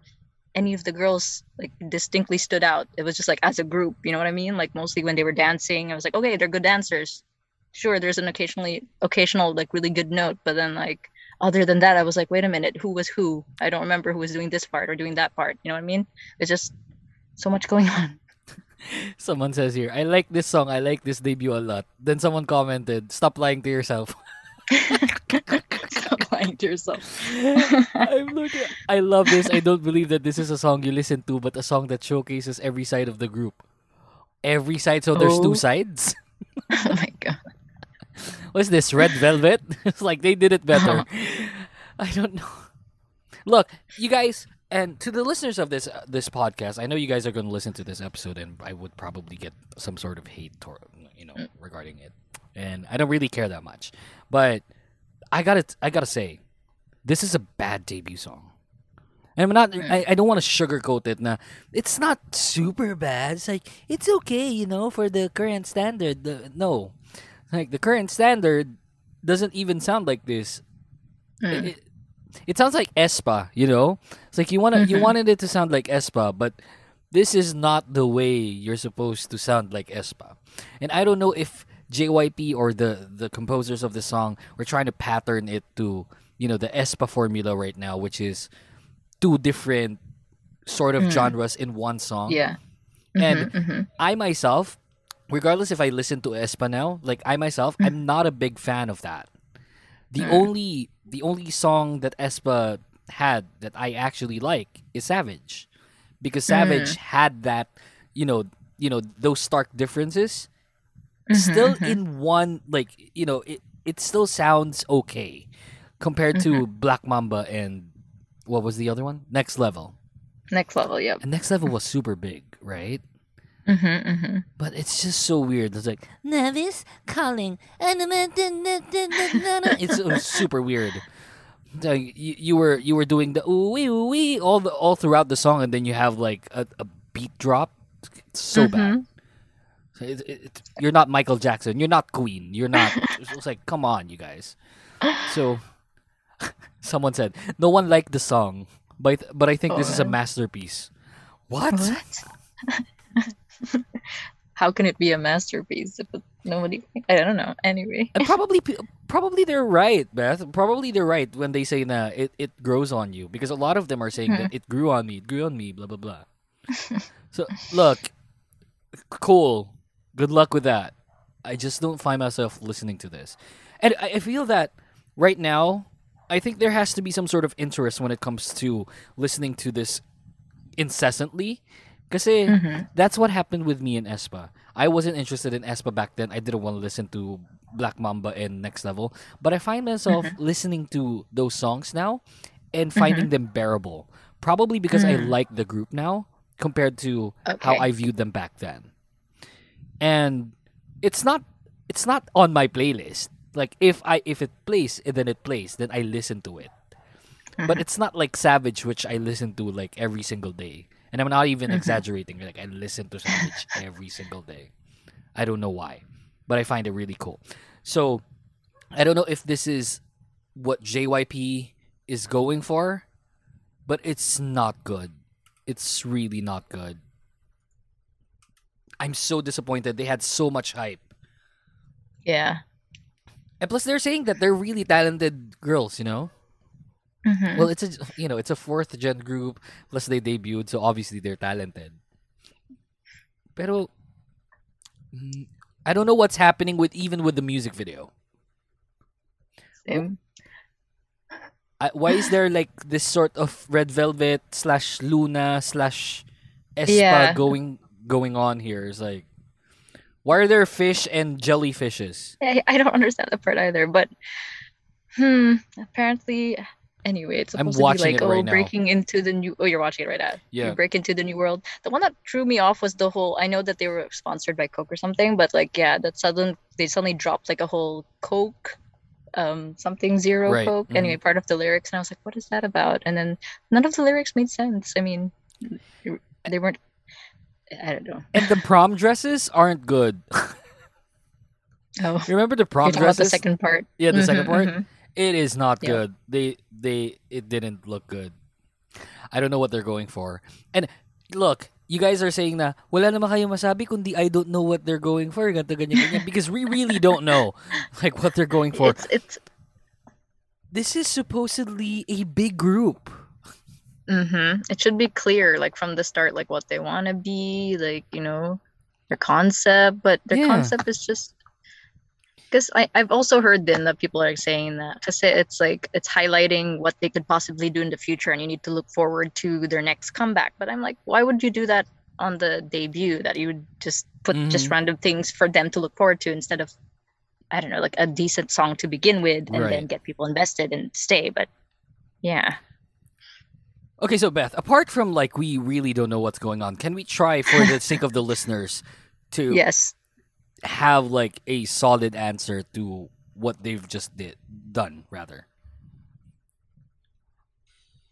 K: any of the girls like distinctly stood out. It was just like as a group, you know what I mean? Like mostly when they were dancing, I was like, okay, they're good dancers. Sure, there's an occasionally occasional like really good note, but then like other than that, I was like, wait a minute, who was who? I don't remember who was doing this part or doing that part. You know what I mean? It's just so much going on.
B: Someone says here, I like this song, I like this debut a lot. Then someone commented, Stop lying to yourself.
K: Stop lying to yourself.
B: I'm looking I love this. I don't believe that this is a song you listen to, but a song that showcases every side of the group. Every side, so there's
K: Oh.
B: two sides.
K: oh my god.
B: What's this? Red Velvet? it's like they did it better. I don't know. Look, you guys, and to the listeners of this uh, this podcast, I know you guys are going to listen to this episode, and I would probably get some sort of hate, tor- you know, regarding it. And I don't really care that much, but I gotta I gotta say, this is a bad debut song. And I'm not. I, I don't want to sugarcoat it. Now, it's not super bad. It's like it's okay, you know, for the current standard. The, no, like the current standard doesn't even sound like this. It, it, it sounds like aespa, you know. It's like you want you
K: Mhm.
B: wanted it to sound like aespa, but this is not the way you're supposed to sound like aespa. And I don't know if JYP or the the composers of the song were trying to pattern it to you know the aespa formula right now, which is two different sort of
K: Mm.
B: genres in one song.
K: Yeah.
B: And
K: Mhm, mhm.
B: I myself, regardless if I listen to aespa now, like I myself. I'm not a big fan of that. The
K: Mm.
B: only the only song that aespa had that I actually like is Savage. Because Savage
K: Mm.
B: had that, you know, you know, those stark differences still
K: Mhm, mhm.
B: in one like, you know, it it still sounds okay compared to
K: Mm-hmm.
B: Black Mamba and what was the other one? Next Level.
K: Next level, yep.
B: And Next Level was super big, right?
K: Mm-hmm, mm-hmm.
B: But it's just so weird. It's like Nevis calling. It's super weird. like, you, you were you were doing the ooh wee ooh wee all the all throughout the song, and then you have like a, a beat drop. It's so bad. So it, it, it- you're not Michael Jackson. You're not Queen. You're not. it's like come on, you guys. So someone said no one liked the song, but but I think this is a
K: Oh.
B: masterpiece. What?
K: How can it be a masterpiece if nobody? I don't know. Anyway,
B: And probably probably they're right, Beth. Probably they're right when they say that it, it grows on you because a lot of them are saying that
K: Hmm.
B: it grew on me, it grew on me, blah blah blah. so look, cool. Good luck with that. I just don't find myself listening to this, and I, I feel that right now, I think there has to be some sort of interest when it comes to listening to this incessantly. Because
K: Mhm.
B: that's what happened with me in aespa. I wasn't interested in aespa back then. I didn't want to listen to Black Mamba and Next Level. But I find myself
K: Mhm.
B: listening to those songs now and finding
K: Mhm.
B: them bearable. Probably because I
K: Mm.
B: like the group now compared to how I viewed them back then. And it's not it's not on my playlist. Like if I if it plays, then it plays, then I listen to it. But it's not like Savage, which I listen to like every single day. And I'm not even
K: Mhm.
B: exaggerating. Like I listen to Savage every single day. I don't know why, but I find it really cool. So I don't know if this is what JYP is going for, but it's not good. It's really not good. I'm so disappointed. They had so much hype.
K: yeah.
B: And plus they're saying that they're really talented girls, you know?
K: Mhm.
B: Well, it's a you know, it's a fourth gen group plus they debuted, so obviously they're talented. Pero I don't know what's happening with even with the music video.
K: Same.
B: I, why is there like this sort of red velvet slash LOONA slash aespa
K: Yeah.
B: going going on here? It's like why are there fish and jellyfishes?
K: I, I don't understand that part either. But hmm, apparently, anyway, it's
B: I'm
K: supposed to be like oh,
B: right now.
K: breaking into the new. Oh, you're watching it right now.
B: Yeah.
K: You break into the new world. The one that threw me off was the whole. I know that they were sponsored by Coke or something, but like yeah, that sudden they suddenly dropped like a whole Coke. Um, something zero
B: Right,
K: Coke.
B: mhm.
K: Anyway, part of the lyrics, and I was like, "What is that about?" And then none of the lyrics made sense. I mean, they weren't. I don't know.
B: And the prom dresses aren't good.
K: Oh, You
B: Remember the prom dresses?
K: the second part.
B: Yeah, the second
K: Mhm,
B: part.
K: mhm.
B: It is not
K: Yeah.
B: good. They they it didn't look good. I don't know what they're going for. And look, you guys are saying na wala naman kayo masabi kundi I don't know what they're going for. Ganto ganyan ganyan because we really don't know like what they're going for.
K: It's it's
B: This is supposedly a big group.
K: Mm-hmm. It should be clear, like from the start, like what they want to be, like you know, their concept. But their
B: Yeah.
K: concept is just because I've also heard then that people are saying that say it's like it's highlighting what they could possibly do in the future, and you need to look forward to their next comeback. But I'm like, why would you do that on the debut? That you would just put just
B: Mhm.
K: random things for them to look forward to instead of I don't know, like a decent song to begin with, and then get people invested and stay. But yeah.
B: Okay, so Beth, apart from like we really don't know what's going on, can we try for the sake of the listeners to
K: Yes.
B: Have like a solid answer to what they've just did done rather?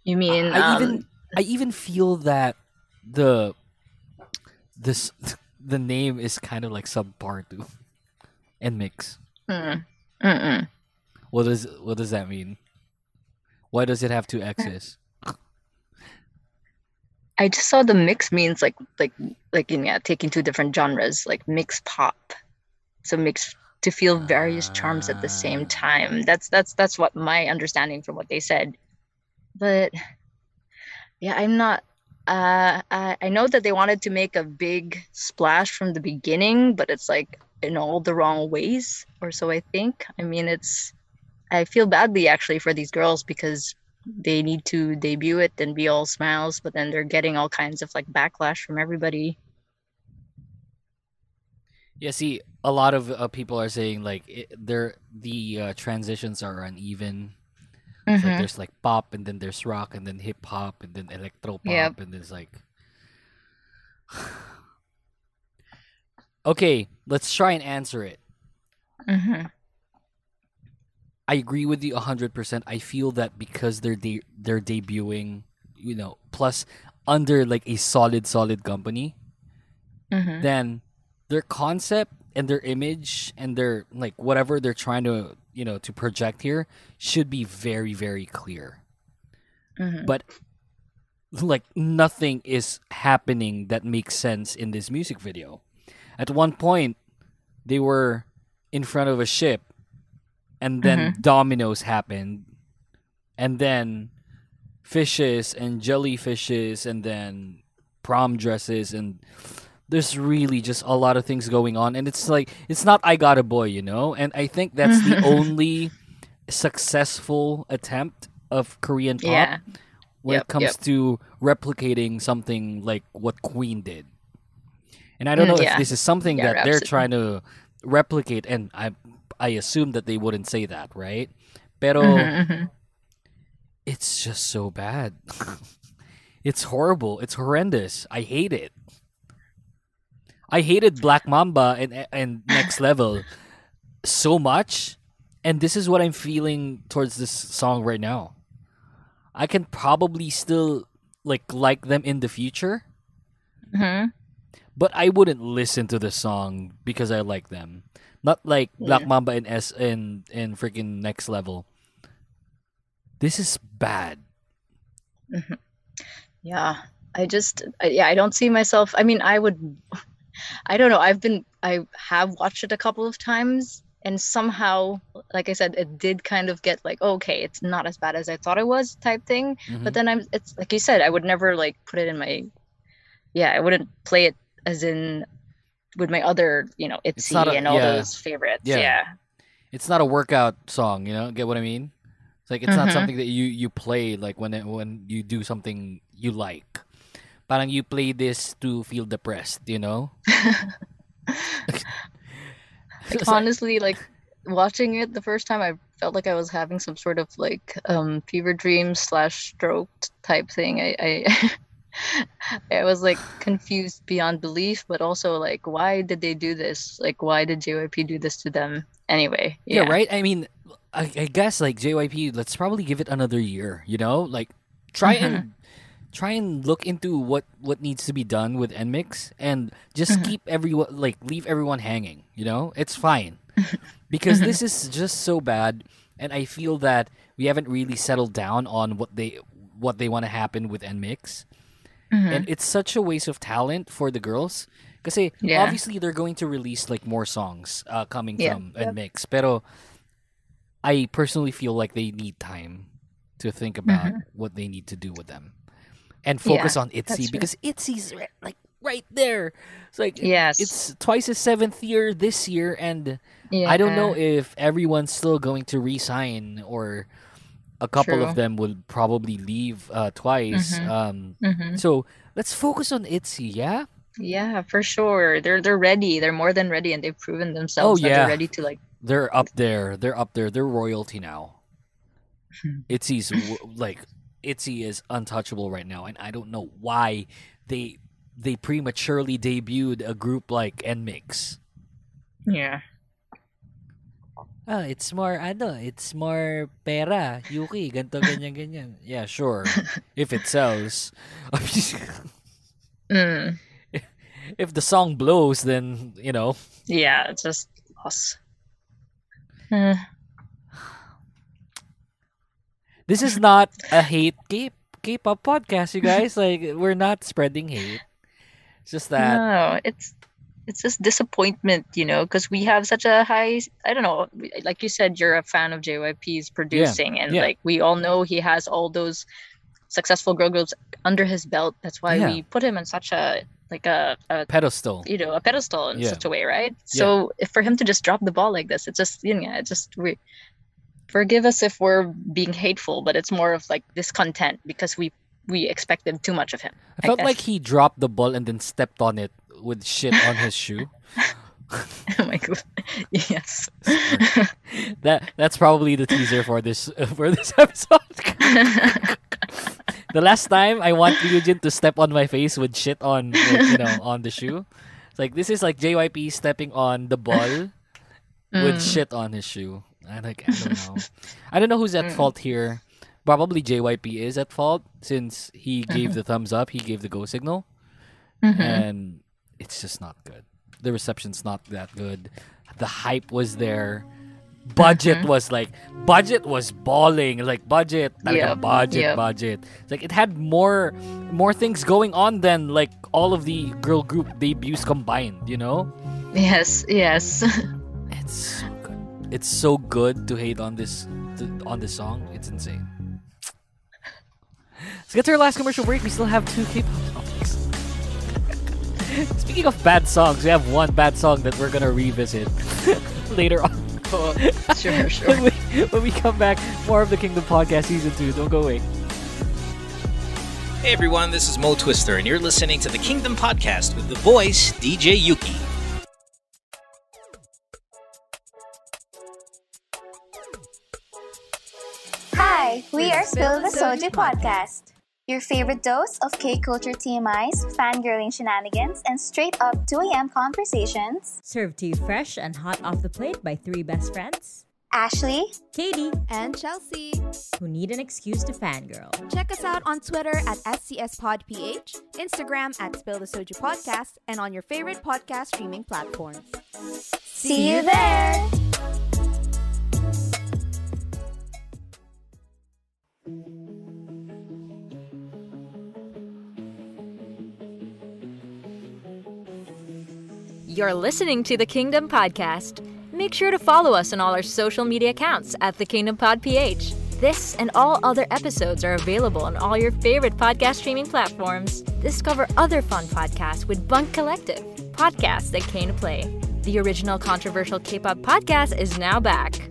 K: You mean
B: I
K: um,
B: even I even feel that the this the name is kind of like subpar too NMIXX.
K: Mm. Mm-mm.
B: What does what does that mean? Why does it have two X's?
K: I just saw the mix means like like like in yeah, taking two different genres, like mix pop. So mix to feel various charms at the same time. That's that's that's what my understanding from what they said. But yeah, I'm not uh I, I know that they wanted to make a big splash from the beginning, but it's like in all the wrong ways, or so I think. I mean it's I feel badly actually for these girls because they need to debut it and be all smiles, but then they're getting all kinds of like backlash from everybody.
B: Yeah, see, a lot of uh, people are saying like it, they're the uh, transitions are uneven.
K: Mhm.
B: there's like pop and then there's rock and then hip hop and then electro pop
K: Yep.
B: and there's like Okay, let's try and answer it.
K: Mm-hmm.
B: I agree with you hundred percent. I feel that because they're de- they're debuting, you know, plus under like a solid solid company,
K: Mhm.
B: then their concept and their image and their like whatever they're trying to you know to project here should be very very clear.
K: Mhm.
B: But like nothing is happening that makes sense in this music video. At one point, they were in front of a ship, and then dominoes happened, and then fishes and jellyfishes, and then prom dresses, and there's really just a lot of things going on. And it's like it's not I got a boy, you know. And I think that's the only successful attempt of Korean pop
K: Yeah.
B: when
K: Yep,
B: it comes
K: yep.
B: to replicating something like what Queen did. And I don't
K: Mm,
B: know if this is something
K: Yeah,
B: that they're trying to replicate, and I I assume that they wouldn't say that, right? Pero
K: Mhm, mhm.
B: it's just so bad. it's horrible. It's horrendous. I hate it. I hated Black Mamba and and Next Level so much, and this is what I'm feeling towards this song right now. I can probably still like like them in the future,
K: Mhm.
B: but I wouldn't listen to the song because I like them. Not like Black
K: Yeah.
B: Mamba and S and and freaking Next Level. This is bad.
K: Mhm. Yeah, I just I- yeah, I don't see myself. I mean, I would I don't know. I've been I have watched it a couple of times and somehow like I said it did kind of get like okay, it's not as bad as I thought it was type thing.
B: Mhm.
K: But then I'm it's like you said I would never like put it in my yeah, I wouldn't play it as in with my other, you know, Itzy
B: not a-
K: and all
B: yeah.
K: those favorites.
B: Yeah.
K: Yeah.
B: It's not a workout song, you know. Get what I mean? It's like it's not
K: Mhm.
B: something that you you play like when it, when you do something you like. Parang you play this to feel depressed, you know?
K: like honestly like watching it the first time i felt like i was having some sort of like um fever dream slash stroke type thing i i I was like confused beyond belief, but also like, why did they do this? Like, why did JYP do this to them? Anyway,
B: Yeah,
K: yeah,
B: right. I mean, I, I guess like JYP. Let's probably give it another year. You know, like try and try and look into what what needs to be done with NMIXX, and just
K: Mhm.
B: keep everyone like leave everyone hanging. You know, it's fine because this is just so bad, and I feel that we haven't really settled down on what they what they want to happen with NMIXX.
K: Mhm.
B: And it's such a waste of talent for the girls. Because
K: Yeah.
B: obviously they're going to release like more songs uh, coming
K: Yeah.
B: from NMIXX. Pero I personally feel like they need time to think about
K: Mhm.
B: what they need to do with them. And focus
K: Yeah,
B: on ITZY because ITZY's like right there. It's like
K: Yes.
B: it's twice a seventh year this year and I don't know if everyone's still going to resign or a couple
K: True.
B: of them will probably leave uh, twice.
K: Mhm.
B: Um,
K: Mhm.
B: So let's focus on ITZY, yeah?
K: yeah, for sure. They're they're ready. They're more than ready, and they've proven themselves
B: Oh, yeah.
K: they're ready to like.
B: They're up there. They're up there. They're royalty now. ITZY's like ITZY is untouchable right now, and I don't know why they they prematurely debuted a group like NMIXX.
K: Yeah.
B: Ah, it's more ano, it's more pera, Yuuki, ganto ganyan ganyan. Yeah, sure. if it sells.
K: Mm.
B: if the song blows, then you know.
K: Yeah, it's just loss. Eh.
B: This is not a hate K K-pop podcast, you guys. Like we're not spreading hate. It's just that
K: No, it's it's just disappointment, you know, because we have such a high. I don't know, like you said, you're a fan of JYP's producing, and
B: yeah.
K: like we all know he has all those successful girl groups under his belt. That's why
B: Yeah.
K: we put him in such a like a, a
B: pedestal.
K: you know a pedestal in
B: Yeah.
K: such a way, right? So for him to just drop the ball like this, it's just you know, it's just we forgive us if we're being hateful, but it's more of like discontent because we we expected too much of him.
B: I felt
K: guess.
B: like he dropped the ball and then stepped on it with shit on his shoe.
K: oh my god, yes.
B: That that's probably the teaser for this for this episode. the last time I want Ryujin to step on my face with shit on with, you know on the shoe. It's like this is like JYP stepping on the ball with
K: Mm.
B: shit on his shoe. I like I don't know. I don't know who's at
K: Mm.
B: fault here. Probably JYP is at fault since he gave the thumbs up, he gave the go signal,
K: Mhm.
B: and it's just not good. The reception's not that good. The hype was there. Budget
K: Mhm.
B: was like budget was balling like budget
K: Yep,
B: budget
K: yep.
B: budget It's like it had more more things going on than like all of the girl group debuts combined you know
K: Yes, yes.
B: it's so good. It's so good to hate on this on this song. It's insane. Let's get to our last commercial break. We still have two K-pop. Speaking of bad songs, we have one bad song that we're gonna revisit later on.
K: Oh, sure, sure.
B: when, we, when we come back, more of the Kingdom Podcast Season Two. Don't go away.
L: Hey everyone, this is Mo Twister, and you're listening to the Kingdom Podcast with the voice DJ Yuuki.
M: Hi, we are Spill the Soju Podcast. Your favorite dose of K culture TMIs, fangirling shenanigans, and straight up 2 a.m. conversations.
N: Served to you fresh and hot off the plate by three best friends
M: Ashley,
N: Katie,
O: and Chelsea.
N: who need an excuse to fangirl.
O: Check us out on Twitter at SCSPodPH, Instagram at Spill the Soju Podcast, and on your favorite podcast streaming platforms.
M: see you there!
I: You're listening to the Kingdom Podcast. Make sure to follow us on all our social media accounts at the Kingdom Pod PH. This and all other episodes are available on all your favorite podcast streaming platforms. Discover other fun podcasts with Bunk Collective, podcasts that came to play. The original controversial K-pop podcast is now back.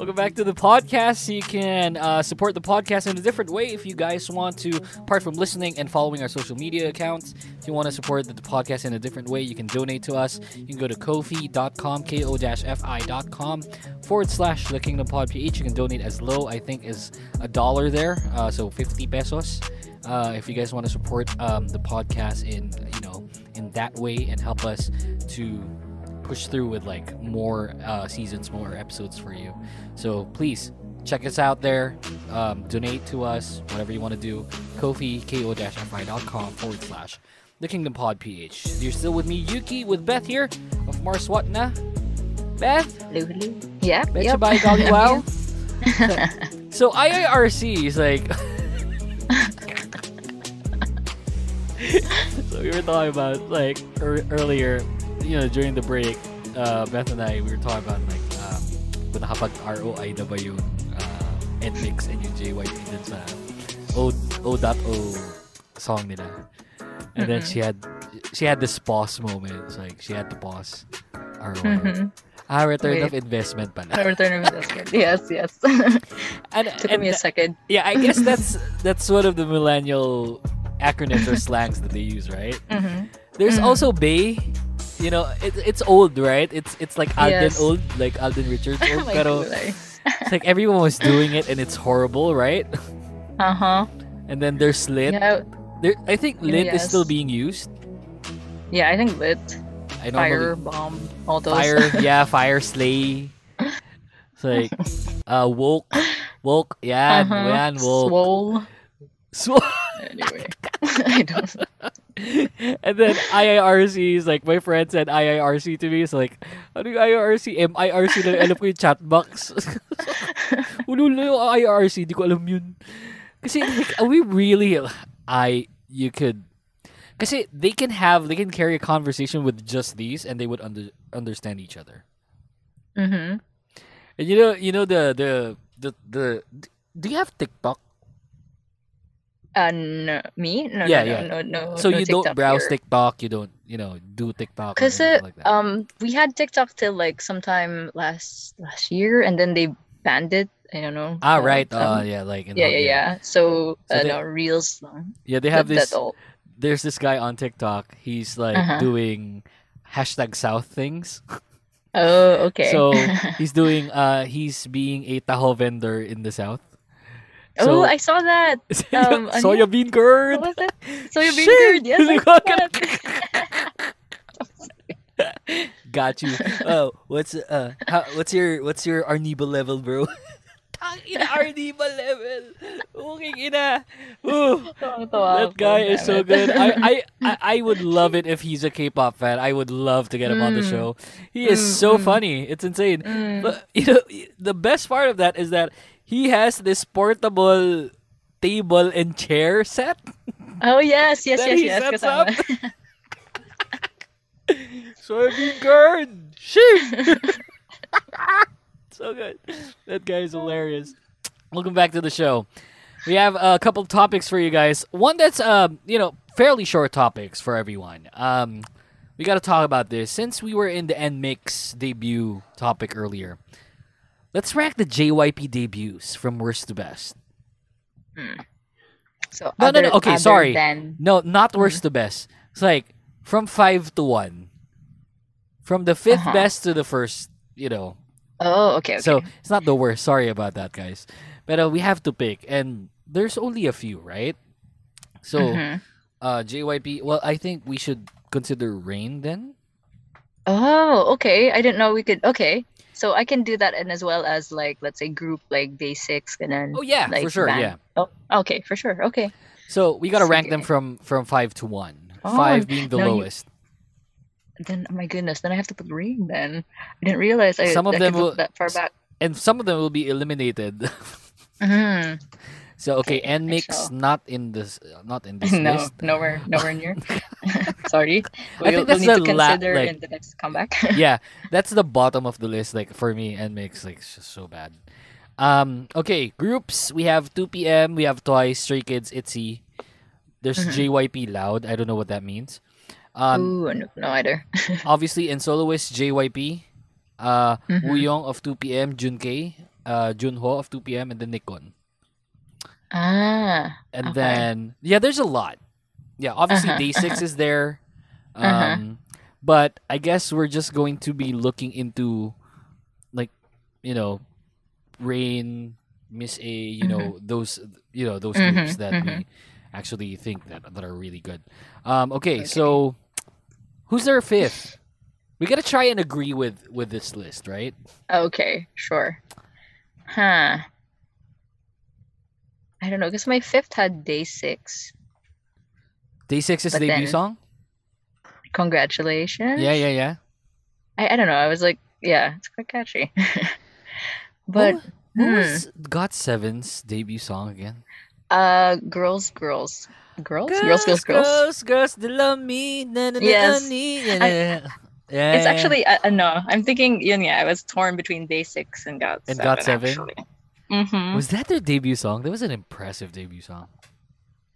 B: Welcome back to the podcast. You can uh, support the podcast in a different way if you guys want to, apart from listening and following our social media accounts. If you want to support the, podcast in a different way, you can donate to us. You can go to kofi.com, ko-fi.com forward slash the Kingdom Pod PH. You can donate as low, I think, as a dollar there, uh, so 50 pesos. Uh, if you guys want to support um, the podcast in, you know, in that way and help us to push through with like more uh, seasons, more episodes for you. So please check us out there. Um, donate to us, whatever you want to do. Kofi, ko-fi.com forward slash the Kingdom Pod PH. You're still with me, Yuuki, with Beth here of Mars, What Na. Beth?
K: Hello. Yeah.
B: Betcha
K: yep.
B: by golly wow. so IIRC is like so we were talking about like ear earlier, you know, during the break, uh, Beth and I we were talking about like um, kung nakapag ROI na ba yung uh, NMIXX and yung JYP dun sa O O.O song nila. And then
K: Mhm.
B: she had she had this pause moment. It's like she had to pause. ROI.
K: Mhm.
B: Ah, return of investment pala.
K: Return of investment. Yes, yes.
B: And,
K: Took me a second.
B: Yeah, I guess that's that's one of the millennial acronyms or slangs that they use, right?
K: Mhm.
B: There's
K: Mhm.
B: also Bay. You know, it, it's old, right? It's it's like Alden
K: Yes.
B: old, like Alden Richards old.
K: My
B: pero it's like everyone was doing it and it's horrible, right?
K: Uh huh.
B: And then there's Lit.
K: Yeah.
B: There, I think Lit is still being used.
K: Yeah, I think lit.
B: I
K: Fire,
B: normally-
K: bomb, all those.
B: Fire, yeah, Fire Slay. It's like uh woke, woke, yeah,
K: Uh-huh.
B: yan, woke.
K: Swole.
B: Swole.
K: Anyway, I don't.
B: and then IIRC is like, my friend said IIRC to me. It's like, ano yung IIRC? MIRC lang alam ko yung chat box. Ulo na yung IIRC, di ko alam yun. Kasi like, are we really, I, you could, kasi they can have, they can carry a conversation with just these and they would under, understand each other.
K: Mm-hmm.
B: And you know, you know the, the, the, the, do you have TikTok?
K: Uh, no, me? No,
B: yeah,
K: no,
B: yeah.
K: no, no, no.
B: So
K: no
B: you don't browse
K: here.
B: TikTok, you don't, you know, do TikTok.
K: Cause uh,
B: like
K: um we had TikTok till like sometime last last year, and then they banned it. I don't know.
B: Ah,
K: uh,
B: right.
K: some-
B: Uh, yeah, like in
K: yeah,
B: the-
K: yeah, yeah. So,
B: So
K: uh,
B: they-
K: no, reels.
B: Yeah, they have
K: That-
B: this.
K: That's all.
B: There's this guy on TikTok. He's like
K: Uh-huh.
B: doing hashtag South things.
K: Oh, okay.
B: So he's doing. Uh, he's being a taho vendor in the South.
K: Oh, I saw that. Um, ano
B: soya
K: yun?
B: bean curd.
K: What was it? Soya bean curd. Yes, I saw that.
B: Got you. Oh, what's uh, how, what's your what's your arnibal level, bro? Tang ina arnibal level. Okay, ina. Ooh, that guy is so good. I, I, I would love it if he's a K-pop fan. I would love to get him on the
K: Mm.
B: show. He is
K: Mm,
B: so
K: mm.
B: funny. It's insane.
K: Mm.
B: But you know, the best part of that is that he has this portable table and chair set.
K: Oh yes, yes, yes,
B: he
K: yes.
B: sets
K: kasama.
B: Soybean guard. Sheesh. so good. That guy is hilarious. Welcome back to the show. We have a couple topics for you guys. One that's um, you know, fairly short topics for everyone. Um, we got to talk about this since we were in the NMIXX debut topic earlier. Let's rank the JYP debuts from worst to best.
K: So
B: No,
K: other,
B: no, no. Okay, sorry.
K: Than,
B: No, not worst to best. It's like from five to one. From the 5th
K: Uh-huh.
B: best to the first, you know.
K: oh, okay, okay.
B: So it's not the worst. Sorry about that, guys. But uh, we have to pick, and there's only a few, right? So,
K: Mhm.
B: uh, JYP. Well, I think we should consider Rain then.
K: oh, okay. I didn't know we could. Okay, so I can do that, and as well as like let's say group like day six, and then
B: Oh yeah,
K: like,
B: for sure.
K: band.
B: Yeah.
K: Oh, okay, for sure. Okay.
B: So we gotta rank them from from five to one.
K: Oh,
B: five being the
K: no, you-
B: lowest.
K: Then oh my goodness, then I have to put ring. Then I didn't realize I
B: Some of
K: I
B: them will
K: that far back.
B: and some of them will be eliminated.
K: Mhm.
B: So okay,
K: NMIXX
B: not in this, not in this
K: no,
B: list.
K: nowhere, nowhere near. Sorry. We'll,
B: think
K: we'll
B: that's
K: need to
B: the la-
K: consider
B: like-
K: in the next comeback.
B: yeah, that's the bottom of the list. Like for me, NMIXX like it's just so bad. Um, okay, groups. We have 2 p.m. We have Twice, Stray Kids, Itzy. There's
K: Mhm.
B: JYP Loud. I don't know what that means. Um,
K: Ooh, no, no either.
B: obviously in soloist JYP, uh,
K: Mhm.
B: Wooyoung of 2 p.m., Jun. K, uh, Junho of 2 p.m., and then Nichkhun.
K: Ah.
B: And
K: okay.
B: then yeah, there's a lot. Yeah, obviously
K: Uh-huh,
B: day 6
K: uh-huh.
B: is there. Um,
K: Uh-huh.
B: but I guess we're just going to be looking into like, you know, Rain, Miss A, you know, those you know, those groups
K: Mhm,
B: that
K: mhm.
B: we actually think that that are really good. Um, okay, so who's our fifth? We gotta try and agree with with this list, right?
K: Okay, sure. Huh. I don't know, because my fifth had day six.
B: Day six's
K: But
B: debut song.
K: Congratulations.
B: Yeah, yeah, yeah.
K: I, I don't know. I was like, yeah, it's quite catchy. but
B: what, what
K: hmm.
B: was Got Seven's debut song again?
K: uh girls, girls. Girls? Girls, girls, girls.
B: girls, girls, they love me. Na, na,
K: Yes.
B: na, na,
K: I-
B: na, na. yeah,
K: It's
B: yeah,
K: actually uh, uh, no. I'm thinking, yun, yeah. I was torn between day six and got
B: And
K: seven.
B: Got Seven?
K: Actually. Mm-hmm.
B: Was that their debut song? That was an impressive debut song.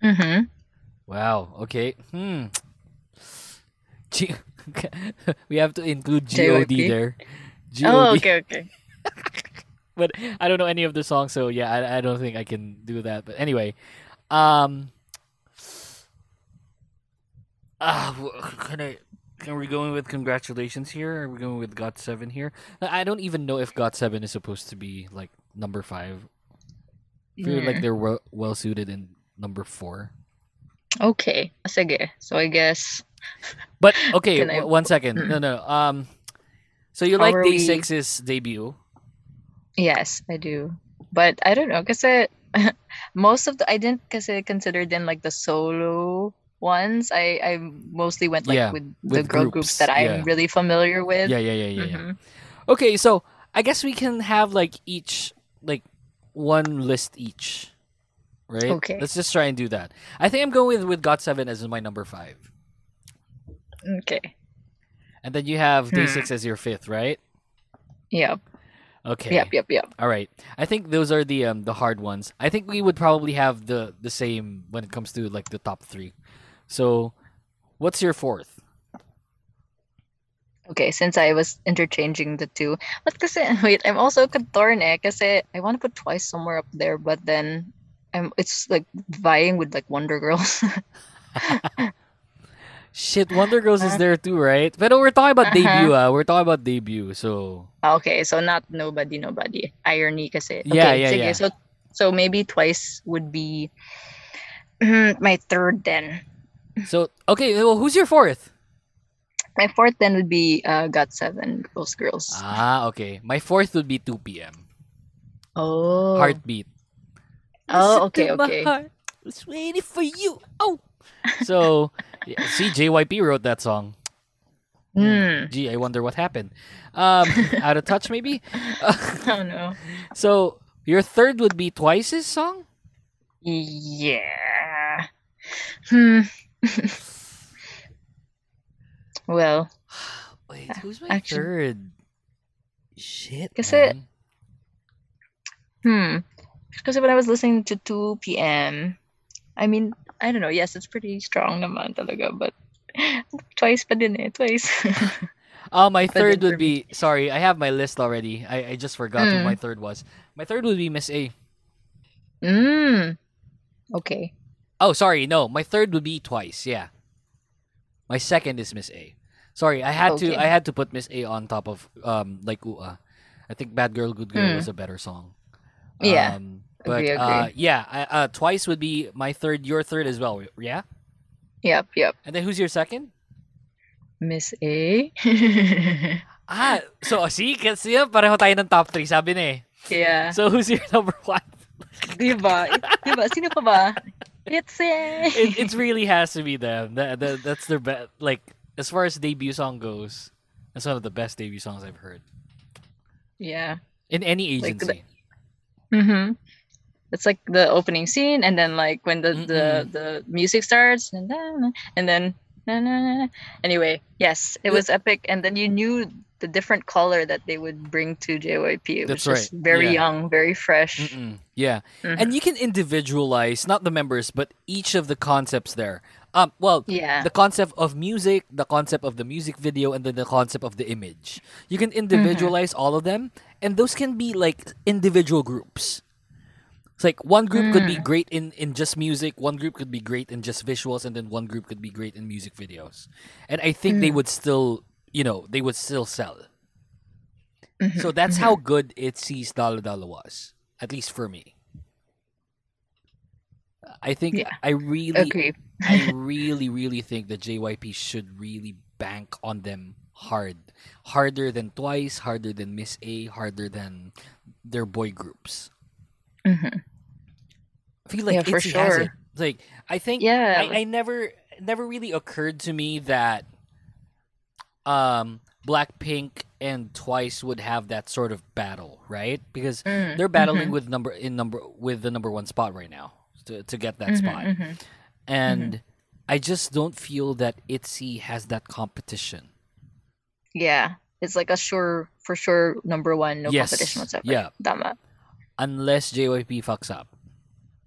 K: Mm-hmm.
B: Wow. Okay. Hmm. G- we have to include God there.
K: Oh, okay, okay.
B: but I don't know any of the songs, so yeah, I, I don't think I can do that. But anyway, um, ah, can I? Are we going with congratulations here? Are we going with Got Seven here? I I don't even know if Got Seven is supposed to be like number five. I feel like
K: Mm.
B: they're well, well suited in number four.
K: Okay. Sige. So I guess
B: But okay,
K: I-
B: one second. No, no. Um, so you
K: How
B: like Day
K: we-
B: Six's debut?
K: Yes, I do. But I don't know kasi most of the I didn't kasi consider them like the solo ones. I I mostly went like
B: Yeah,
K: with the
B: with
K: girl
B: groups,
K: groups, that I'm
B: yeah.
K: really familiar with.
B: Yeah, yeah, yeah, yeah, yeah.
K: Mhm.
B: Okay, so I guess we can have like each like one list each, right?
K: Okay.
B: Let's just try and do that. I think I'm going with with Got Seven as my number five,
K: Okay.
B: and then you have Day
K: Hmm.
B: Six as your fifth, right?
K: Yep.
B: Okay.
K: Yep, yep, yep.
B: All right. I think those are the um the hard ones. I think we would probably have the the same when it comes to like the top three. So, what's your fourth?
K: Okay, since I was interchanging the two. But kasi, wait, I'm also torn eh. Kasi I want to put twice somewhere up there, but then I'm, it's like vying with like Wonder Girls.
B: Shit, Wonder Girls is there too, right? But we're talking about
K: Uh-huh.
B: debut. Ah, we're talking about debut. So
K: okay, so not nobody, nobody. Irony kasi. Okay,
B: Yeah, yeah,
K: sige,
B: yeah.
K: So, so maybe twice would be my third then.
B: So okay, well, who's your fourth?
K: My fourth then would be uh, Got Seven Girls Girls.
B: Ah, okay. My fourth would be 2 p.m.
K: Oh.
B: Heartbeat.
K: Oh, okay,
B: to my
K: okay.
B: heart. It's waiting for you. Oh. So, yeah, see, JYP wrote that song.
K: Hmm.
B: Gee, I wonder what happened. Um, out of touch, maybe.
K: oh no.
B: So your third would be Twice's song.
K: Yeah. Hmm. Well.
B: Wait, who's my
K: actually-
B: third? Shit,
K: Kasi,
B: man.
K: hmm. Because when I was listening to 2PM, I mean, I don't know. Yes, it's pretty strong naman talaga, but twice pa din eh. Twice.
B: Oh, my third would be sorry. I have my list already. I, I just forgot who
K: Mm.
B: my third was. My third would be Miss A.
K: mm. Okay.
B: Oh, sorry. No, my third would be Twice. Yeah. My second is Miss A. Sorry, I had to I had to put Miss A on top of um like Ua. I think Bad Girl Good Girl
K: Mm.
B: was a better song.
K: Yeah.
B: Um, but
K: Agree,
B: uh yeah, I, uh Twice would be my third, your third as well. Yeah?
K: Yep, yep.
B: And then who's your second?
K: Miss A.
B: Ah, so see, kasi yun, pareho tayo ng top 3, sabi na eh.
K: yeah.
B: So who's your number one?
K: diba? It- diba? Sino pa ba? It's
B: it, it really has to be them. That, that that's their best. Like as far as debut song goes, that's one of the best debut songs I've heard
K: Yeah.
B: in any
K: Like the-
B: agency.
K: Mm-hmm. It's like the opening scene, and then like when the the, the music starts, and then and then anyway, yes, it was epic, and then you knew the different color that they would bring to JYP. It was
B: That's
K: just
B: right,
K: very
B: yeah.
K: young, very fresh.
B: Mm-mm. Yeah,
K: Mhm.
B: and you can individualize not the members, but each of the concepts there. Um, well,
K: Yeah.
B: the concept of music, the concept of the music video, and then the concept of the image. You can individualize all of them, and those can be like individual groups. It's like one group could be
K: Mm.
B: great in, in just music, one group could be great in just visuals, and then one group could be great in music videos. And I think they
K: Mm.
B: would still, you know, they would still sell.
K: Mhm,
B: So that's how good ITZY's Dalla Dalla was, at least for me. I think
K: Yeah,
B: I really. I really, really think that JYP should really bank on them hard, harder than Twice, harder than Miss A, harder than their boy groups.
K: Mhm.
B: I feel like
K: Yeah, for
B: it.
K: sure.
B: Like I think
K: Yeah,
B: I, I never never really occurred to me that um Blackpink and Twice would have that sort of battle, right? Because
K: Mm,
B: they're battling
K: mhm.
B: with number in number with the number one spot right now to to get that
K: Mhm,
B: spot.
K: mhm.
B: And I just don't feel that ITZY has that competition.
K: Yeah, it's like a sure for sure number one, no
B: Yes,
K: competition whatsoever.
B: yeah.
K: Tama.
B: Unless JYP fucks up.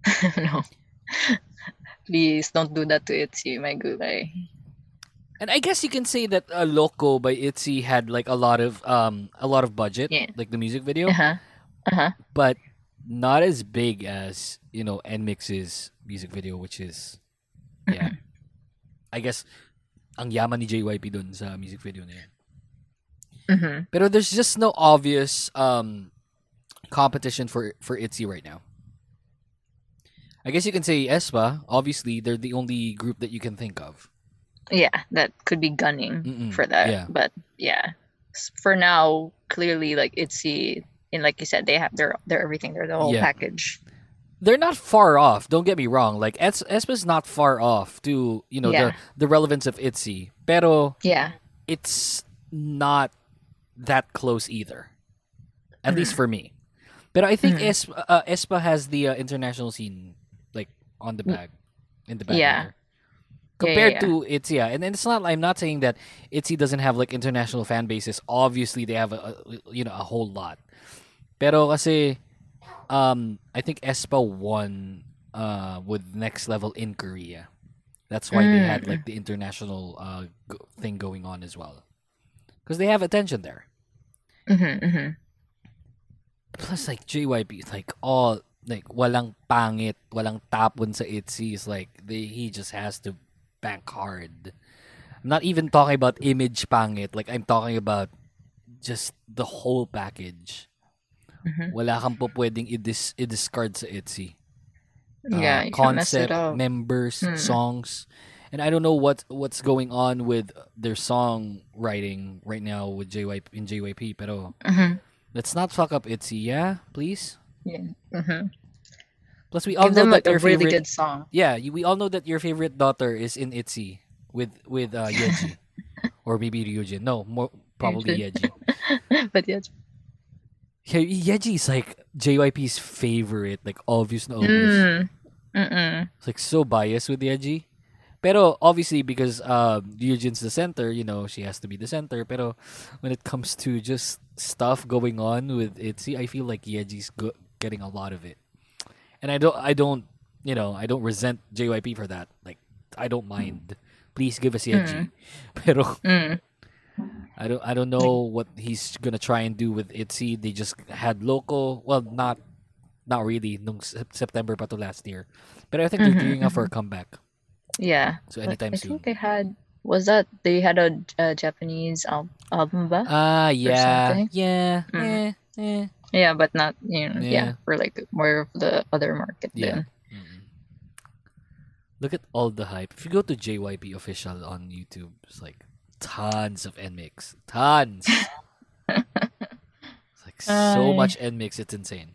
K: no. Please don't do that to Itzy, my gulay.
B: And I guess you can say that uh, Loco by ITZY had like a lot of um a lot of budget,
K: Yeah.
B: like the music video,
K: Uh-huh. Uh-huh.
B: but not as big as you know NMIXX's music video, which is yeah. I guess ang yaman ni JYP dun sa music video na yun.
K: Mm-hmm.
B: Pero there's just no obvious um competition for for ITZY right now. I guess you can say aespa. Obviously, they're the only group that you can think of.
K: Yeah, that could be gunning
B: Mm-mm,
K: for that.
B: yeah.
K: But yeah, for now, clearly, like Itzy, and like you said, they have their their everything. They're the whole
B: Yeah.
K: package.
B: They're not far off. Don't get me wrong. Like es- aespa's not far off to you know
K: Yeah.
B: the the relevance of ITZY. Pero
K: Yeah.
B: it's not that close either. At least for me. But I think
K: Mhm.
B: aespa, uh, aespa has the uh, international scene like on the bag, in the bag.
K: Yeah.
B: Rather.
K: Yeah, yeah,
B: Compared
K: yeah.
B: to ITZY, yeah. and, and it's not. I'm not saying that ITZY doesn't have like international fan bases. Obviously, they have a, a you know a whole lot. Pero kasi, um, I think aespa won uh with next level in Korea. That's why they had
K: Mm.
B: like the international uh go- thing going on as well, because they have attention there.
K: Mm-hmm, mm-hmm.
B: Plus, like JYP, like all like walang pangit, walang tapon sa ITZY. Is like they he just has to bank hard. I'm not even talking about image pangit. Like I'm talking about just the whole package.
K: Mhm.
B: Wala kang po pwedeng i-dis- i-discard sa.
K: Yeah,
B: Uh,
K: mess it
B: concept, members,
K: Hmm.
B: songs, and I don't know what what's going on with their song writing right now with JYP in JYP. Pero
K: Mhm.
B: let's not fuck up ITZY, yeah, please.
K: Yeah. Mm-hmm.
B: Plus, we all
K: Give
B: know
K: them,
B: that
K: like, a
B: your
K: really
B: favorite
K: good song.
B: Yeah, you, we all know that your favorite daughter is in ITZY with with uh, Yeji or maybe Ryujin. No, more probably Yeji.
K: but yeah.
B: Yeah, Yeji is like JYP's favorite, like obvious obvious.
K: Mm. Mm-mm.
B: It's like so biased with Yeji. Pero obviously because um Ryujin's the center, you know, she has to be the center. Pero when it comes to just stuff going on with ITZY, I feel like Yeji's go- getting a lot of it. And I don't I don't, you know, I don't resent JYP for that. Like I don't mind. Please give us Yeji.
K: Mm.
B: Pero
K: Mm.
B: I don't I don't know what he's gonna try and do with ITZY. They just had local well not not really nung September pa to last year. But I think they're
K: Mhm,
B: gearing up for a
K: mhm.
B: comeback.
K: Yeah.
B: So anytime
K: I
B: soon.
K: I think they had was that they had a, a Japanese al- album ba?
B: Ah
K: or
B: yeah. Yeah.
K: Mm.
B: Eh, eh.
K: Yeah, but not you know,
B: Yeah.
K: yeah. for like more of the other market
B: Yeah.
K: then.
B: Look at all the hype. If you go to JYP official on YouTube, it's like tons of NMIXX. Tons. it's like so
K: Ay.
B: much NMIXX, it's insane.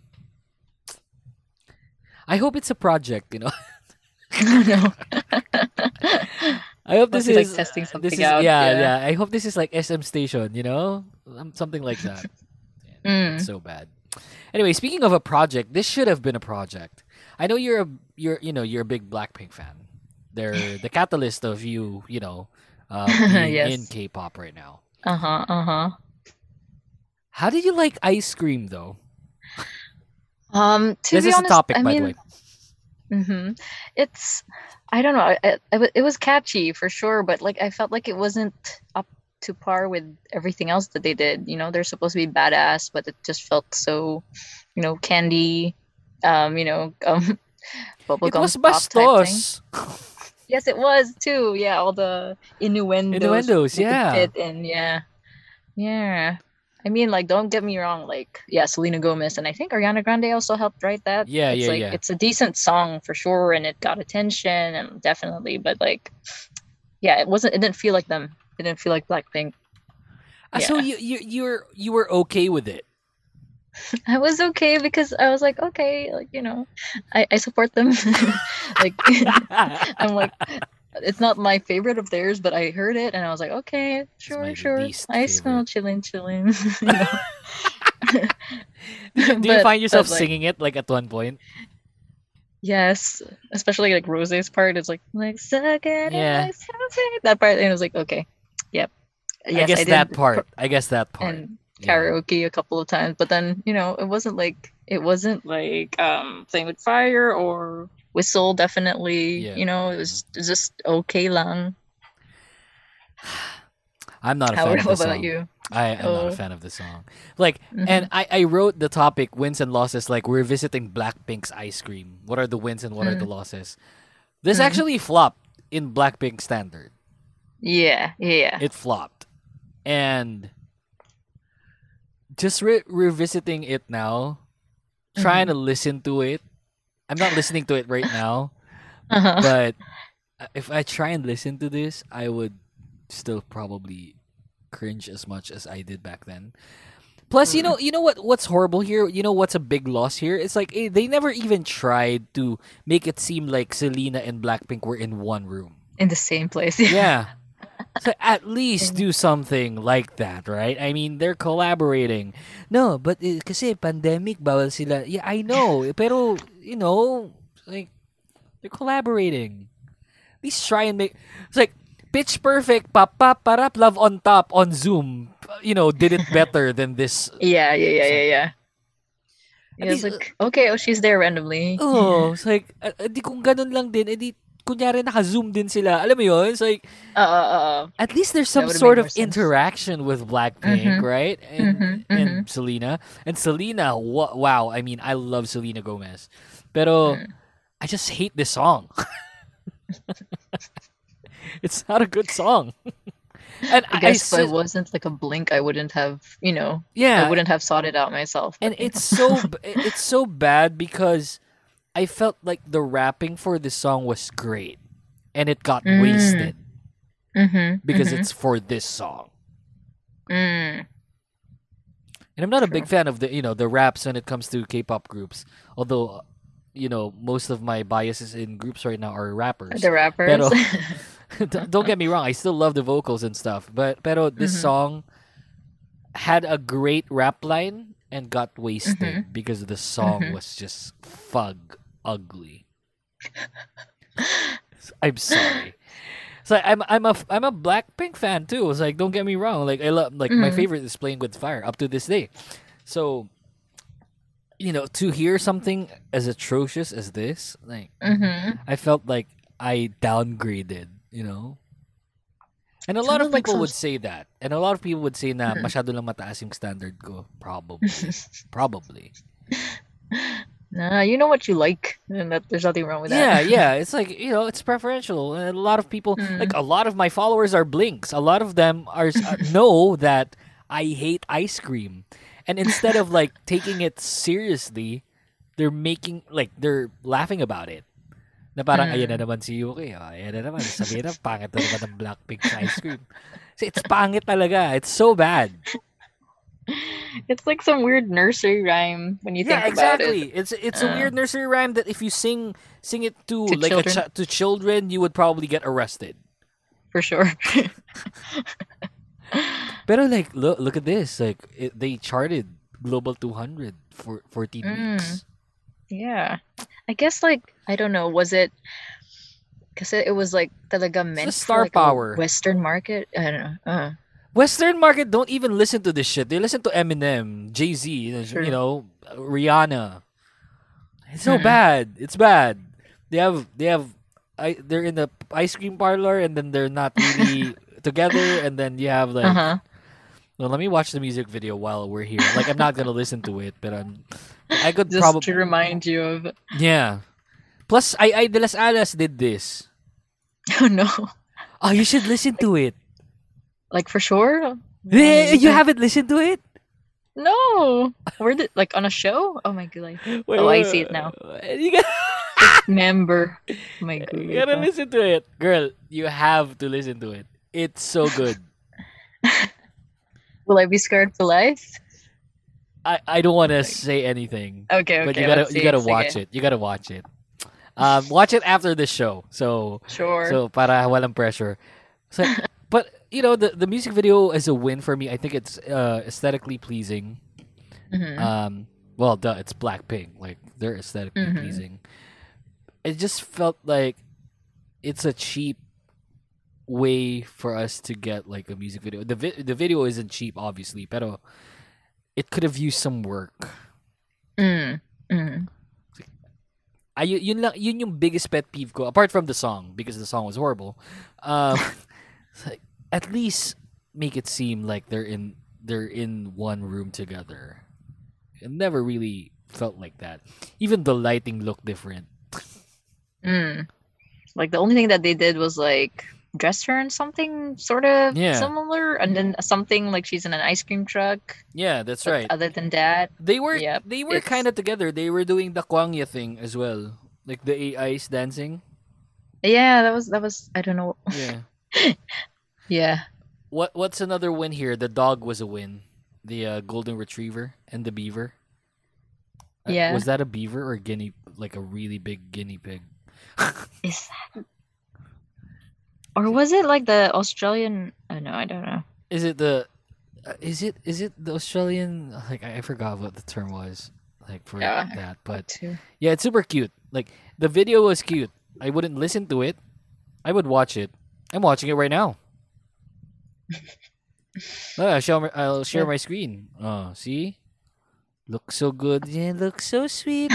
B: I hope it's a project, you know.
K: no.
B: I hope this
K: be, like,
B: is
K: testing
B: this is
K: out,
B: yeah,
K: yeah.
B: yeah. I hope this is like SM Station, you know, Um, something like that.
K: Mm.
B: So bad. Anyway, speaking of a project, this should have been a project. I know you're a you're you know you're a big Blackpink fan. They're the catalyst of you, you know, uh,
K: Yes.
B: in K-pop right now.
K: Uh huh. Uh huh.
B: How did you like Ice Cream though?
K: Um, to
B: this
K: be
B: is
K: honest,
B: a topic,
K: I
B: by
K: mean,
B: the way.
K: Mm-hmm. It's I don't know. It, it, it was catchy for sure, but like I felt like it wasn't up to par with everything else that they did. You know, they're supposed to be badass, but it just felt so, you know, candy. Um, you know, um, bubblegum
B: was
K: pop
B: bastos.
K: Yes, it was too. Yeah, all the innuendos.
B: Innuendos, yeah.
K: Fit in, yeah, yeah. I mean, like, don't get me wrong. Like, yeah, Selena Gomez and I think Ariana Grande also helped write that.
B: Yeah,
K: it's
B: yeah,
K: like,
B: yeah.
K: It's a decent song for sure, and it got attention and definitely. But like, yeah, it wasn't. It didn't feel like them. Didn't feel like Blackpink.
B: Ah, So you you you're you were okay with it.
K: I was okay because I was like, okay, like you know, I, I support them. like I'm like, it's not my favorite of theirs, but I heard it and I was like, okay, sure, sure. I smell chilling, chilling. you know?
B: Do you find yourself
K: but, like,
B: singing it like at one point?
K: Yes, especially like Rose's part is like like suck it,
B: Yeah.
K: that part, and it was like okay.
B: I guess
K: did
B: that part. I guess that part.
K: and karaoke a couple of times, but then you know it wasn't like it wasn't like um playing with fire or whistle. Definitely,
B: Yeah.
K: you know it was just okay lang.
B: I'm not a
K: How
B: fan of the
K: about
B: song.
K: you?
B: I am not
K: Oh.
B: a fan of the song. Like,
K: Mhm.
B: and I, I wrote the topic wins and losses. Like, we're visiting Blackpink's ice cream. What are the wins and what are the
K: Mm.
B: losses? This
K: Mm.
B: actually flopped in Blackpink standard.
K: Yeah, yeah.
B: It flopped, and just re- revisiting it now, trying to listen to it. I'm not listening to it right now,
K: Uh-huh.
B: but uh, if I try and listen to this, I would still probably cringe as much as I did back then. Plus, you know, you know what? What's horrible here? You know what's a big loss here? It's like eh, they never even tried to make it seem like Selena and Blackpink were in one room.
K: in the same place.
B: Yeah. So at least do something like that, right? I mean, they're collaborating. No, but eh, kasi pandemic, bawal sila. Yeah, I know. eh, Pero, you know, like, they're collaborating. At least try and make... It's like, Pitch Perfect, pap, pap, parap, love on top, on Zoom. You know, did it better than this.
K: Yeah, yeah, yeah, yeah, yeah. Yeah, it's like okay, oh, she's there randomly.
B: Oh, it's like, uh, uh, di kung ganun lang din, edi, kunyari naka-zoom din sila. Alam mo yun? It's like,
K: Uh, uh, uh,
B: at least there's some sort of
K: sense.
B: interaction with Blackpink,
K: Mhm.
B: right? And
K: Mhm,
B: and
K: mhm.
B: Selena and Selena. Wa- wow, I mean, I love Selena Gomez, pero
K: Mm.
B: I just hate this song. it's not a good song. and
K: I guess if
B: I
K: wasn't like a blink, I wouldn't have, you know,
B: Yeah.
K: I wouldn't have sought it out myself.
B: and
K: but,
B: it's so it's so bad because I felt like the rapping for this song was great. and it got
K: Mm.
B: wasted
K: Mm-hmm.
B: because
K: mhm.
B: it's for this song.
K: Mm.
B: And I'm not a big fan of the you know the raps when it comes to K-pop groups. Although, you know, most of my biases in groups right now are rappers.
K: The rappers.
B: Pero, don't get me wrong, I still love the vocals and stuff. But pero this
K: Mhm.
B: song had a great rap line and got wasted
K: Mhm.
B: because the song
K: Mhm.
B: was just fug ugly. I'm sorry. So I'm I'm a I'm a Blackpink fan too. It's like don't get me wrong. Like I love like my
K: Mhm.
B: favorite is playing with fire up to this day. So you know to hear something as atrocious as this, like
K: Mhm.
B: I felt like I downgraded. You know. And a lot of
K: like
B: people
K: some
B: would say that. And a lot of people would say na
K: Mhm.
B: masyado lang mataas yung standard ko. Probably. Probably.
K: Nah, you know what you like, and that there's nothing wrong with that.
B: yeah. Yeah. It's like you know, it's preferential, and a lot of people,
K: Mm.
B: like a lot of my followers, are blinks. A lot of them are uh, know that I hate ice cream, and instead of like taking it seriously, they're making like they're laughing about it. Na parang
K: Mm.
B: ayan na naman si Yuuki. Oh, ayan na naman. Sabihin na, pangit na naman ng Blackpink ice cream. So, it's pangit talaga. It's so bad.
K: It's like some weird nursery rhyme when you
B: yeah,
K: think about it.
B: exactly.
K: it.
B: It's it's a
K: Uh.
B: weird nursery rhyme that if you sing sing it to,
K: To
B: like a
K: children.
B: chi- to children, you would probably get arrested.
K: For sure.
B: Pero like look look at this. Like it, they charted global 200 for 14
K: Mm.
B: weeks.
K: Yeah. I guess like I don't know, was it because it, it was like talaga meant
B: star
K: for like a
B: power.
K: Western market? I don't know. Uh.
B: Western market don't even listen to this shit. They listen to Eminem, Jay Z, you know, Rihanna. It's so bad. It's bad. They have they have I they're in the ice cream parlor and then they're not really together and then you have like
K: Uh-huh.
B: well, let me watch the music video while we're here. Like I'm not gonna listen to it, but I'm I could
K: Just
B: probably
K: to remind you of
B: Yeah. Plus I I De Las Alas did this.
K: Oh no.
B: Oh, you should listen to it.
K: Like for sure?
B: You haven't listened to it?
K: No. Where did like on a show? Oh my god.
B: Wait,
K: oh, I see it now.
B: You got
K: Member. Oh my god.
B: You gotta listen to it, girl. You have to listen to it. It's so good.
K: Will I be scared for life?
B: I, I don't want to say anything.
K: Okay,
B: But you gotta you gotta
K: sige.
B: watch it. You gotta watch it. Um, watch it after the show. So
K: Sure.
B: So para walang pressure. So, but you know the the music video is a win for me. I think it's uh, aesthetically pleasing.
K: Mhm.
B: Um, well, duh, it's Blackpink. Like they're aesthetically
K: Mhm.
B: pleasing. It just felt like it's a cheap way for us to get like a music video. The vi- the video isn't cheap, obviously, pero it could have used some work.
K: Mm. Mm.
B: Ay, yun, lang, yun yung biggest pet peeve ko. Apart from the song, because the song was horrible. Um, it's like, at least make it seem like they're in they're in one room together. It never really felt like that. Even the lighting looked different.
K: Mm. Like the only thing that they did was like dress her in something sort of
B: Yeah.
K: similar, and then something like she's in an ice cream truck.
B: Yeah, that's
K: But
B: right.
K: Other than that,
B: They were
K: Yep,
B: they were kind of together. They were doing the Kwangya thing as well, like the AIs dancing.
K: yeah, that was that was I don't know.
B: Yeah.
K: Yeah.
B: What what's another win here? The dog was a win. The uh, golden retriever and the beaver. Uh,
K: Yeah.
B: Was that a beaver or guinea like a really big guinea pig?
K: Is that or was it like the Australian? I know, I don't know.
B: Is it the uh, is it is it the Australian like I, I forgot what the term was like for
K: Yeah,
B: that but yeah it's super cute like the video was cute I wouldn't listen to it I would watch it I'm watching it right now oh, I'll show my, I'll share my screen oh see looks so good yeah looks so sweet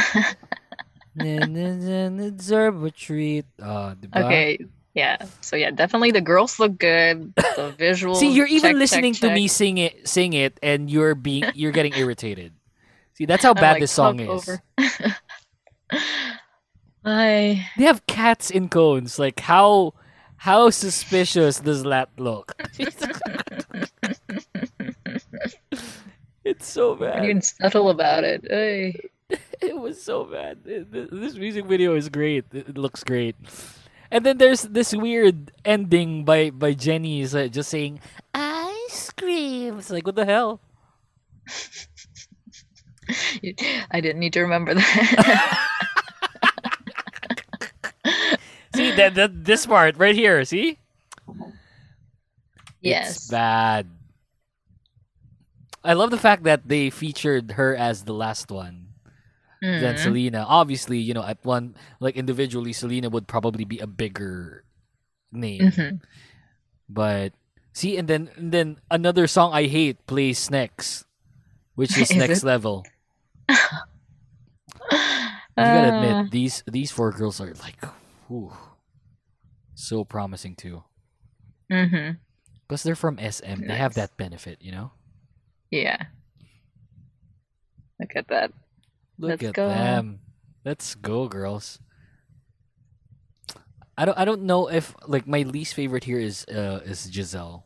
B: and deserve a treat ah, oh diba?
K: Okay. Yeah. So yeah, definitely the girls look good. The visual.
B: See, you're even
K: check, check,
B: listening to me sing it, sing it, and you're being, you're getting irritated. See, that's how bad
K: like,
B: this song is.
K: over." I
B: They have cats in cones. Like how, how suspicious does that look? it's so bad.
K: even subtle about it. Ay.
B: It was so bad. This music video is great. It looks great. And then there's this weird ending by by Jennie is uh, just saying ice cream. It's like what the hell?
K: I didn't need to remember that.
B: See that, that this part right here. See?
K: yes.
B: It's bad. I love the fact that they featured her as the last one. Than
K: Mhm.
B: Selena. Obviously, you know, at one like individually, Selena would probably be a bigger name.
K: Mhm.
B: But see, and then and then another song I hate plays next, which is,
K: Is
B: next
K: it?
B: level. You gotta
K: Uh.
B: admit these these four girls are like, whew, so promising too.
K: Mm-hmm.
B: Because they're from SM, they have that benefit, you know.
K: Yeah. Look at that.
B: Look
K: Let's
B: at
K: go.
B: them. Let's go, girls. I don't I don't know if like my least favorite here is uh is Giselle.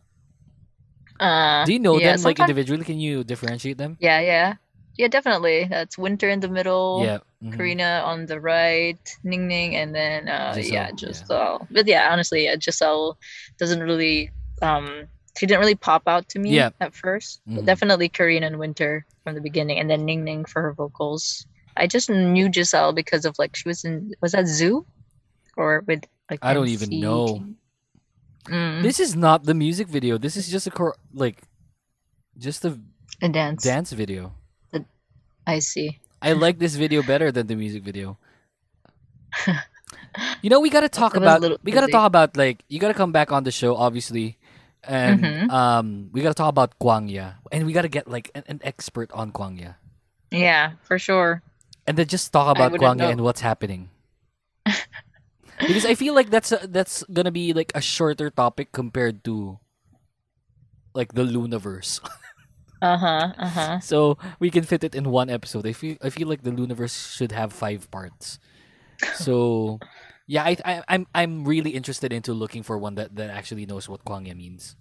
K: Uh,
B: Do you know
K: yeah,
B: them like individually? Can you differentiate them?
K: Yeah, yeah. Yeah, definitely. That's Winter in the middle.
B: Yeah, mhm.
K: Karina on the right, Ning Ning, and then uh yeah,
B: Giselle, yeah.
K: But yeah, honestly, yeah, Giselle doesn't really um she didn't really pop out to me
B: Yeah.
K: at 1st But
B: Mhm.
K: definitely Karina and Winter from the beginning, and then Ning Ning for her vocals. I just knew Giselle because of like she was in was that Zoo? Or with like
B: I don't even know.
K: Mm.
B: This is not the music video. This is just a cor- like just a
K: a dance.
B: dance video.
K: I see.
B: I like this video better than the music video. you know, we gotta talk
K: It was a
B: about we gotta talk about like you gotta come back on the show, obviously, and
K: Mhm.
B: um we gotta talk about Kwangya, and we gotta get like an, an expert on Kwangya,
K: Yeah, for sure.
B: and then just talk about Kwangya and what's happening. because I feel like that's a, that's gonna be like a shorter topic compared to like the Loonaverse.
K: Uh-huh. Uh-huh.
B: So we can fit it in one episode. I feel I feel like the Loonaverse should have five parts. So yeah, I, I I'm I'm really interested into looking for one that, that actually knows what Kwangya means.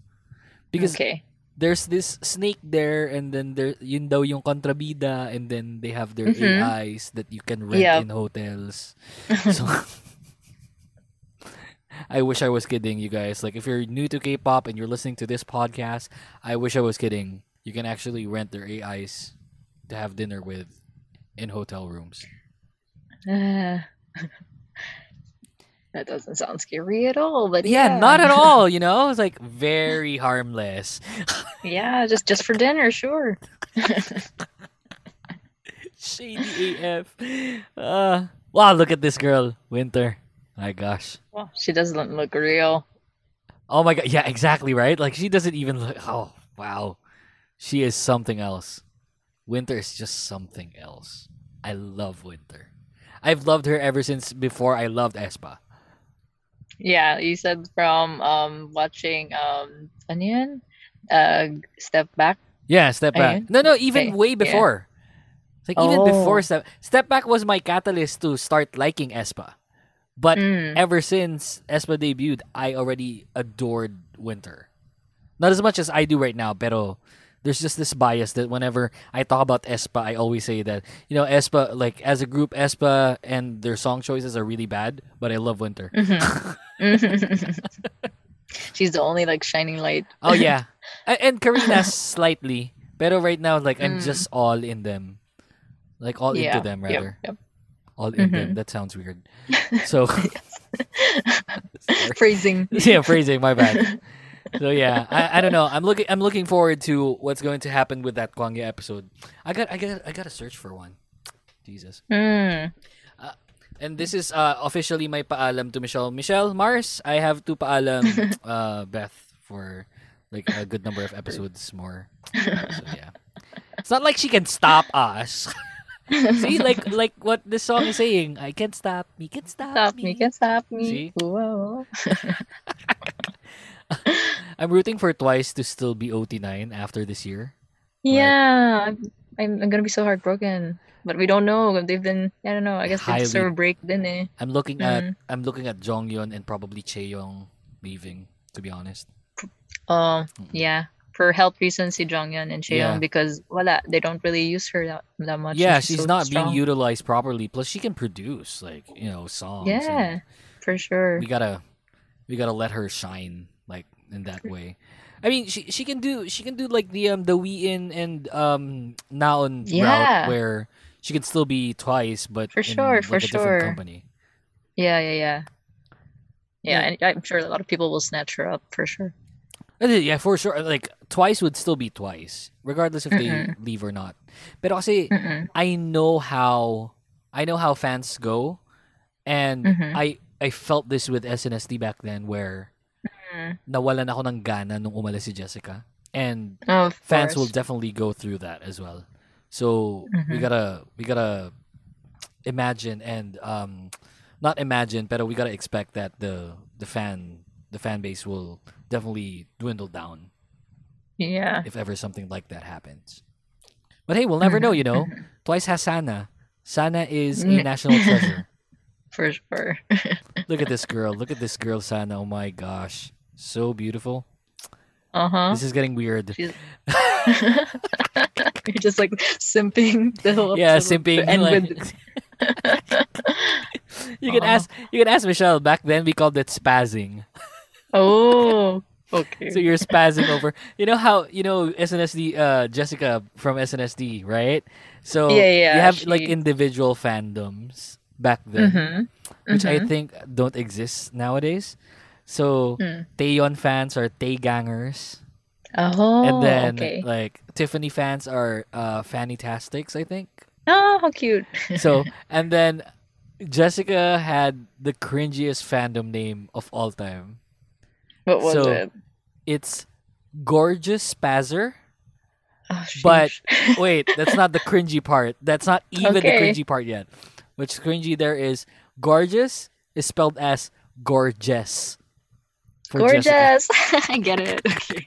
B: Because
K: Okay.
B: there's this snake there and then there yun daw yung kontrabida and then they have their
K: Mhm.
B: AIs that you can rent
K: Yep.
B: in hotels. So I wish I was kidding, you guys. Like, if you're new to K-pop and you're listening to this podcast, I wish I was kidding. You can actually rent their AIs to have dinner with in hotel rooms.
K: Uh, that doesn't sound scary at all, but
B: Yeah,
K: yeah,
B: not at all. You know, it's like very harmless.
K: yeah, just just for dinner, sure.
B: Shady AF. Uh, wow, look at this girl, Winter. My gosh.
K: Well, she doesn't look real.
B: Oh my god. Yeah, exactly right. Like she doesn't even look. Oh wow, she is something else. Winter is just something else. I love Winter. I've loved her ever since before I loved aespa.
K: Yeah, you said from um watching um yan? Uh Step Back.
B: Yeah, Step Back.
K: Ayun.
B: No, no, even
K: Okay,
B: way
K: yeah.
B: before. Like even before
K: Oh.
B: Step Step Back was my catalyst to start liking aespa. But
K: Mm.
B: ever since aespa debuted, I already adored Winter. Not as much as I do right now, pero there's just this bias that whenever I talk about aespa, I always say that, you know, aespa, like as a group, aespa and their song choices are really bad, but I love Winter.
K: Mhm. She's the only like shining light.
B: Oh yeah, and Karina slightly, pero right now like I'm
K: Mm.
B: just all in them, like all
K: Yeah,
B: into them
K: yep,
B: rather.
K: yep.
B: All in them.
K: Mhm.
B: That sounds weird. So
K: Phrasing.
B: yeah, phrasing. My bad. So yeah, I, I don't know. I'm looking I'm looking forward to what's going to happen with that Kwangya episode. I got I got I got to search for one. Jesus.
K: Mm.
B: Uh, and this is uh, officially my paalam to Michelle. Michelle Mars, I have to paalam uh, Beth for like a good number of episodes more. So yeah. It's not like she can stop us. See, like like what this song is saying. I can't stop me, can stop,
K: Stop
B: me.
K: me, can stop me.
B: See?
K: Whoa.
B: I'm rooting for Twice to still be OT9 after this year.
K: Yeah, I'm, I'm I'm gonna be so heartbroken. But we don't know. They've been I don't know. I guess they
B: Highly-
K: deserve a break, then eh.
B: I'm looking at
K: Mm.
B: I'm looking at Jeongyeon and probably Chaeyoung leaving. To be honest,
K: Oh, yeah. For health reasons, si Jeongyeon and
B: Yeah.
K: Chaeyoung because wala, they don't really use her that, that much.
B: yeah,
K: and
B: she's
K: so
B: not
K: strong.
B: being utilized properly. Plus, she can produce like you know songs.
K: Yeah. for sure.
B: We gotta we gotta let her shine like in that way. I mean, she she can do she can do like the um the Wheein and um Naon
K: Yeah.
B: route where she can still be twice, but
K: For
B: in,
K: sure,
B: like,
K: for sure.
B: company.
K: Yeah, yeah, yeah. Yeah, and I'm sure a lot of people will snatch her up for sure.
B: Yeah, for sure. Like twice would still be twice, regardless if they
K: Mm-mm.
B: leave or not. But
K: Mm-mm.
B: I know how I know how fans go, and
K: Mhm.
B: I I felt this with SNSD back then, where
K: Mm.
B: nawalan ako ng gana nung umalis si Jessica, and
K: Oh,
B: fans will definitely go through that as well. So we
K: Mhm.
B: gotta we gotta imagine and um not imagine, but we gotta expect that the the fan the fan base will definitely dwindle down
K: Yeah.
B: if ever something like that happens. But hey, we'll never know, you know. Twice has Sana. Sana is a national treasure.
K: For sure.
B: Look at this girl. Look at this girl, Sana. Oh my gosh. So beautiful.
K: Uh huh.
B: This is getting weird.
K: You're just like simping the whole
B: Yeah, simping,
K: And
B: like-
K: with
B: You can
K: Uh-huh.
B: ask you can ask Michelle. Back then we called it spazzing.
K: oh, okay.
B: So you're spazzing over. You know how you know SNSD uh Jessica from SNSD, right? So
K: Yeah, yeah,
B: you have like individual fandoms back then,
K: Mhm,
B: which I
K: mhm.
B: think don't exist nowadays. So
K: Mm.
B: Taeyeon fans are Tae gangers.
K: Oh,
B: and then
K: okay.
B: like Tiffany fans are uh Fantastics, I think.
K: Oh, how cute.
B: So and then Jessica had the cringiest fandom name of all time.
K: What was
B: so
K: it?
B: It's Gorgeous Spazzer.
K: Oh,
B: But wait, that's not the cringy part. That's not even the cringy part yet. Which cringy there is gorgeous is spelled as gorgeous.
K: Gorgeous. I get it. Okay.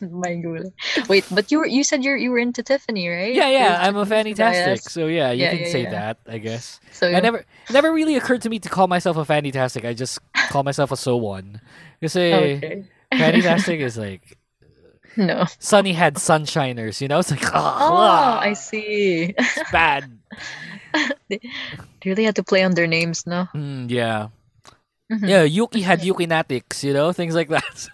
K: My God. Wait, but you were you said you you were into Tiffany, right?
B: Yeah, yeah, I'm a fantastic. So yeah, you
K: Yeah,
B: can
K: yeah,
B: say
K: yeah.
B: that, I guess.
K: So
B: I never never really occurred to me to call myself a fantastic. I just call myself a SONE. You say
K: Okay.
B: fantastic is like
K: No.
B: Sunny had sunshiners, you know? It's like
K: Oh, I see.
B: it's bad.
K: they really had to play on their names, no?
B: Mm, yeah.
K: Mhm.
B: Yeah, Yuuki had Yuki Natics, you know, things like that. So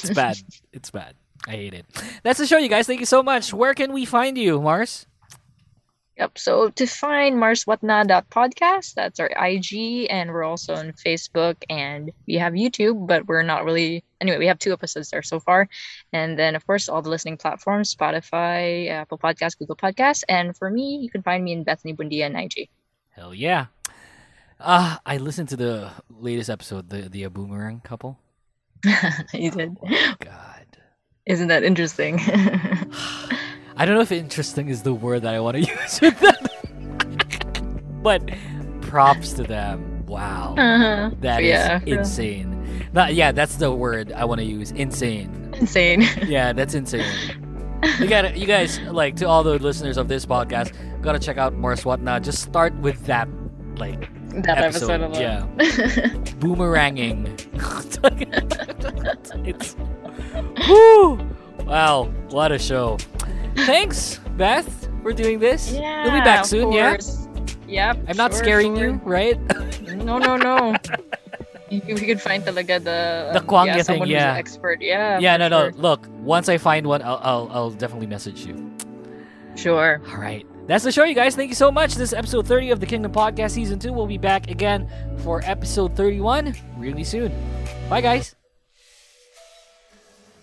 B: it's bad. It's bad. I hate it. That's the show, you guys. Thank you so much. Where can we find you, Mars?
K: Yep. So to find Mars What Na marswhatna.podcast, that's our IG, and we're also on Facebook, and we have YouTube, but we're not really. Anyway, we have two episodes there so far, and then of course all the listening platforms: Spotify, Apple Podcasts, Google Podcasts, and for me, you can find me in Bethany Bundia and IG.
B: Hell yeah. Uh, I listened to the latest episode, the the boomerang couple.
K: you did.
B: Oh God.
K: Isn't that interesting?
B: I don't know if interesting is the word that I want to use with that. but props to them. Wow.
K: Uh-huh.
B: That is
K: Yeah, yeah.
B: insane. Not, yeah, that's the word I want to use. Insane.
K: Insane.
B: Yeah, that's insane. You got You guys, like to all the listeners of this podcast, gotta check out Mars What Na. Just start with that, like
K: That episode alone.
B: Yeah, boomeranging. it's woo. Wow, what a show! Thanks, Beth, for doing this.
K: Yeah,
B: You'll be back soon. Yeah.
K: Yep.
B: I'm not
K: sure,
B: scaring
K: sure.
B: you, right?
K: No, no, no. You- we could find talaga the
B: The
K: um,
B: Kwangya
K: yeah,
B: thing, yeah.
K: an expert. Yeah.
B: yeah, no,
K: sure.
B: no. Look, once I find one, I'll, I'll, I'll definitely message you.
K: Sure.
B: All right. That's the show, you guys. Thank you so much. This is episode 30 of the Kingdom Podcast Season 2. We'll be back again for episode 31 really soon. Bye, guys.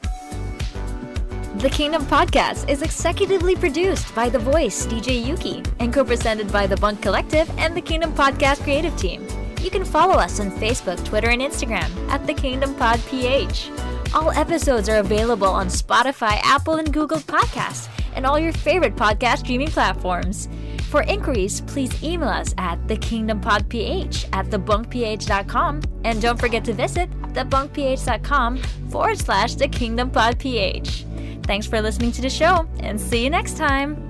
P: The Kingdom Podcast is executively produced by The Voice, DJ Yuuki, and co presented by The Bunk Collective and the Kingdom Podcast creative team. You can follow us on Facebook, Twitter, and Instagram at The Kingdom Pod PH. All episodes are available on Spotify, Apple, and Google Podcasts, and all your favorite podcast streaming platforms. For inquiries, please email us at thekingdompodph at thebunkph.com, and don't forget to visit thebunkph.com forward slash thekingdompodph. Thanks for listening to the show, and see you next time!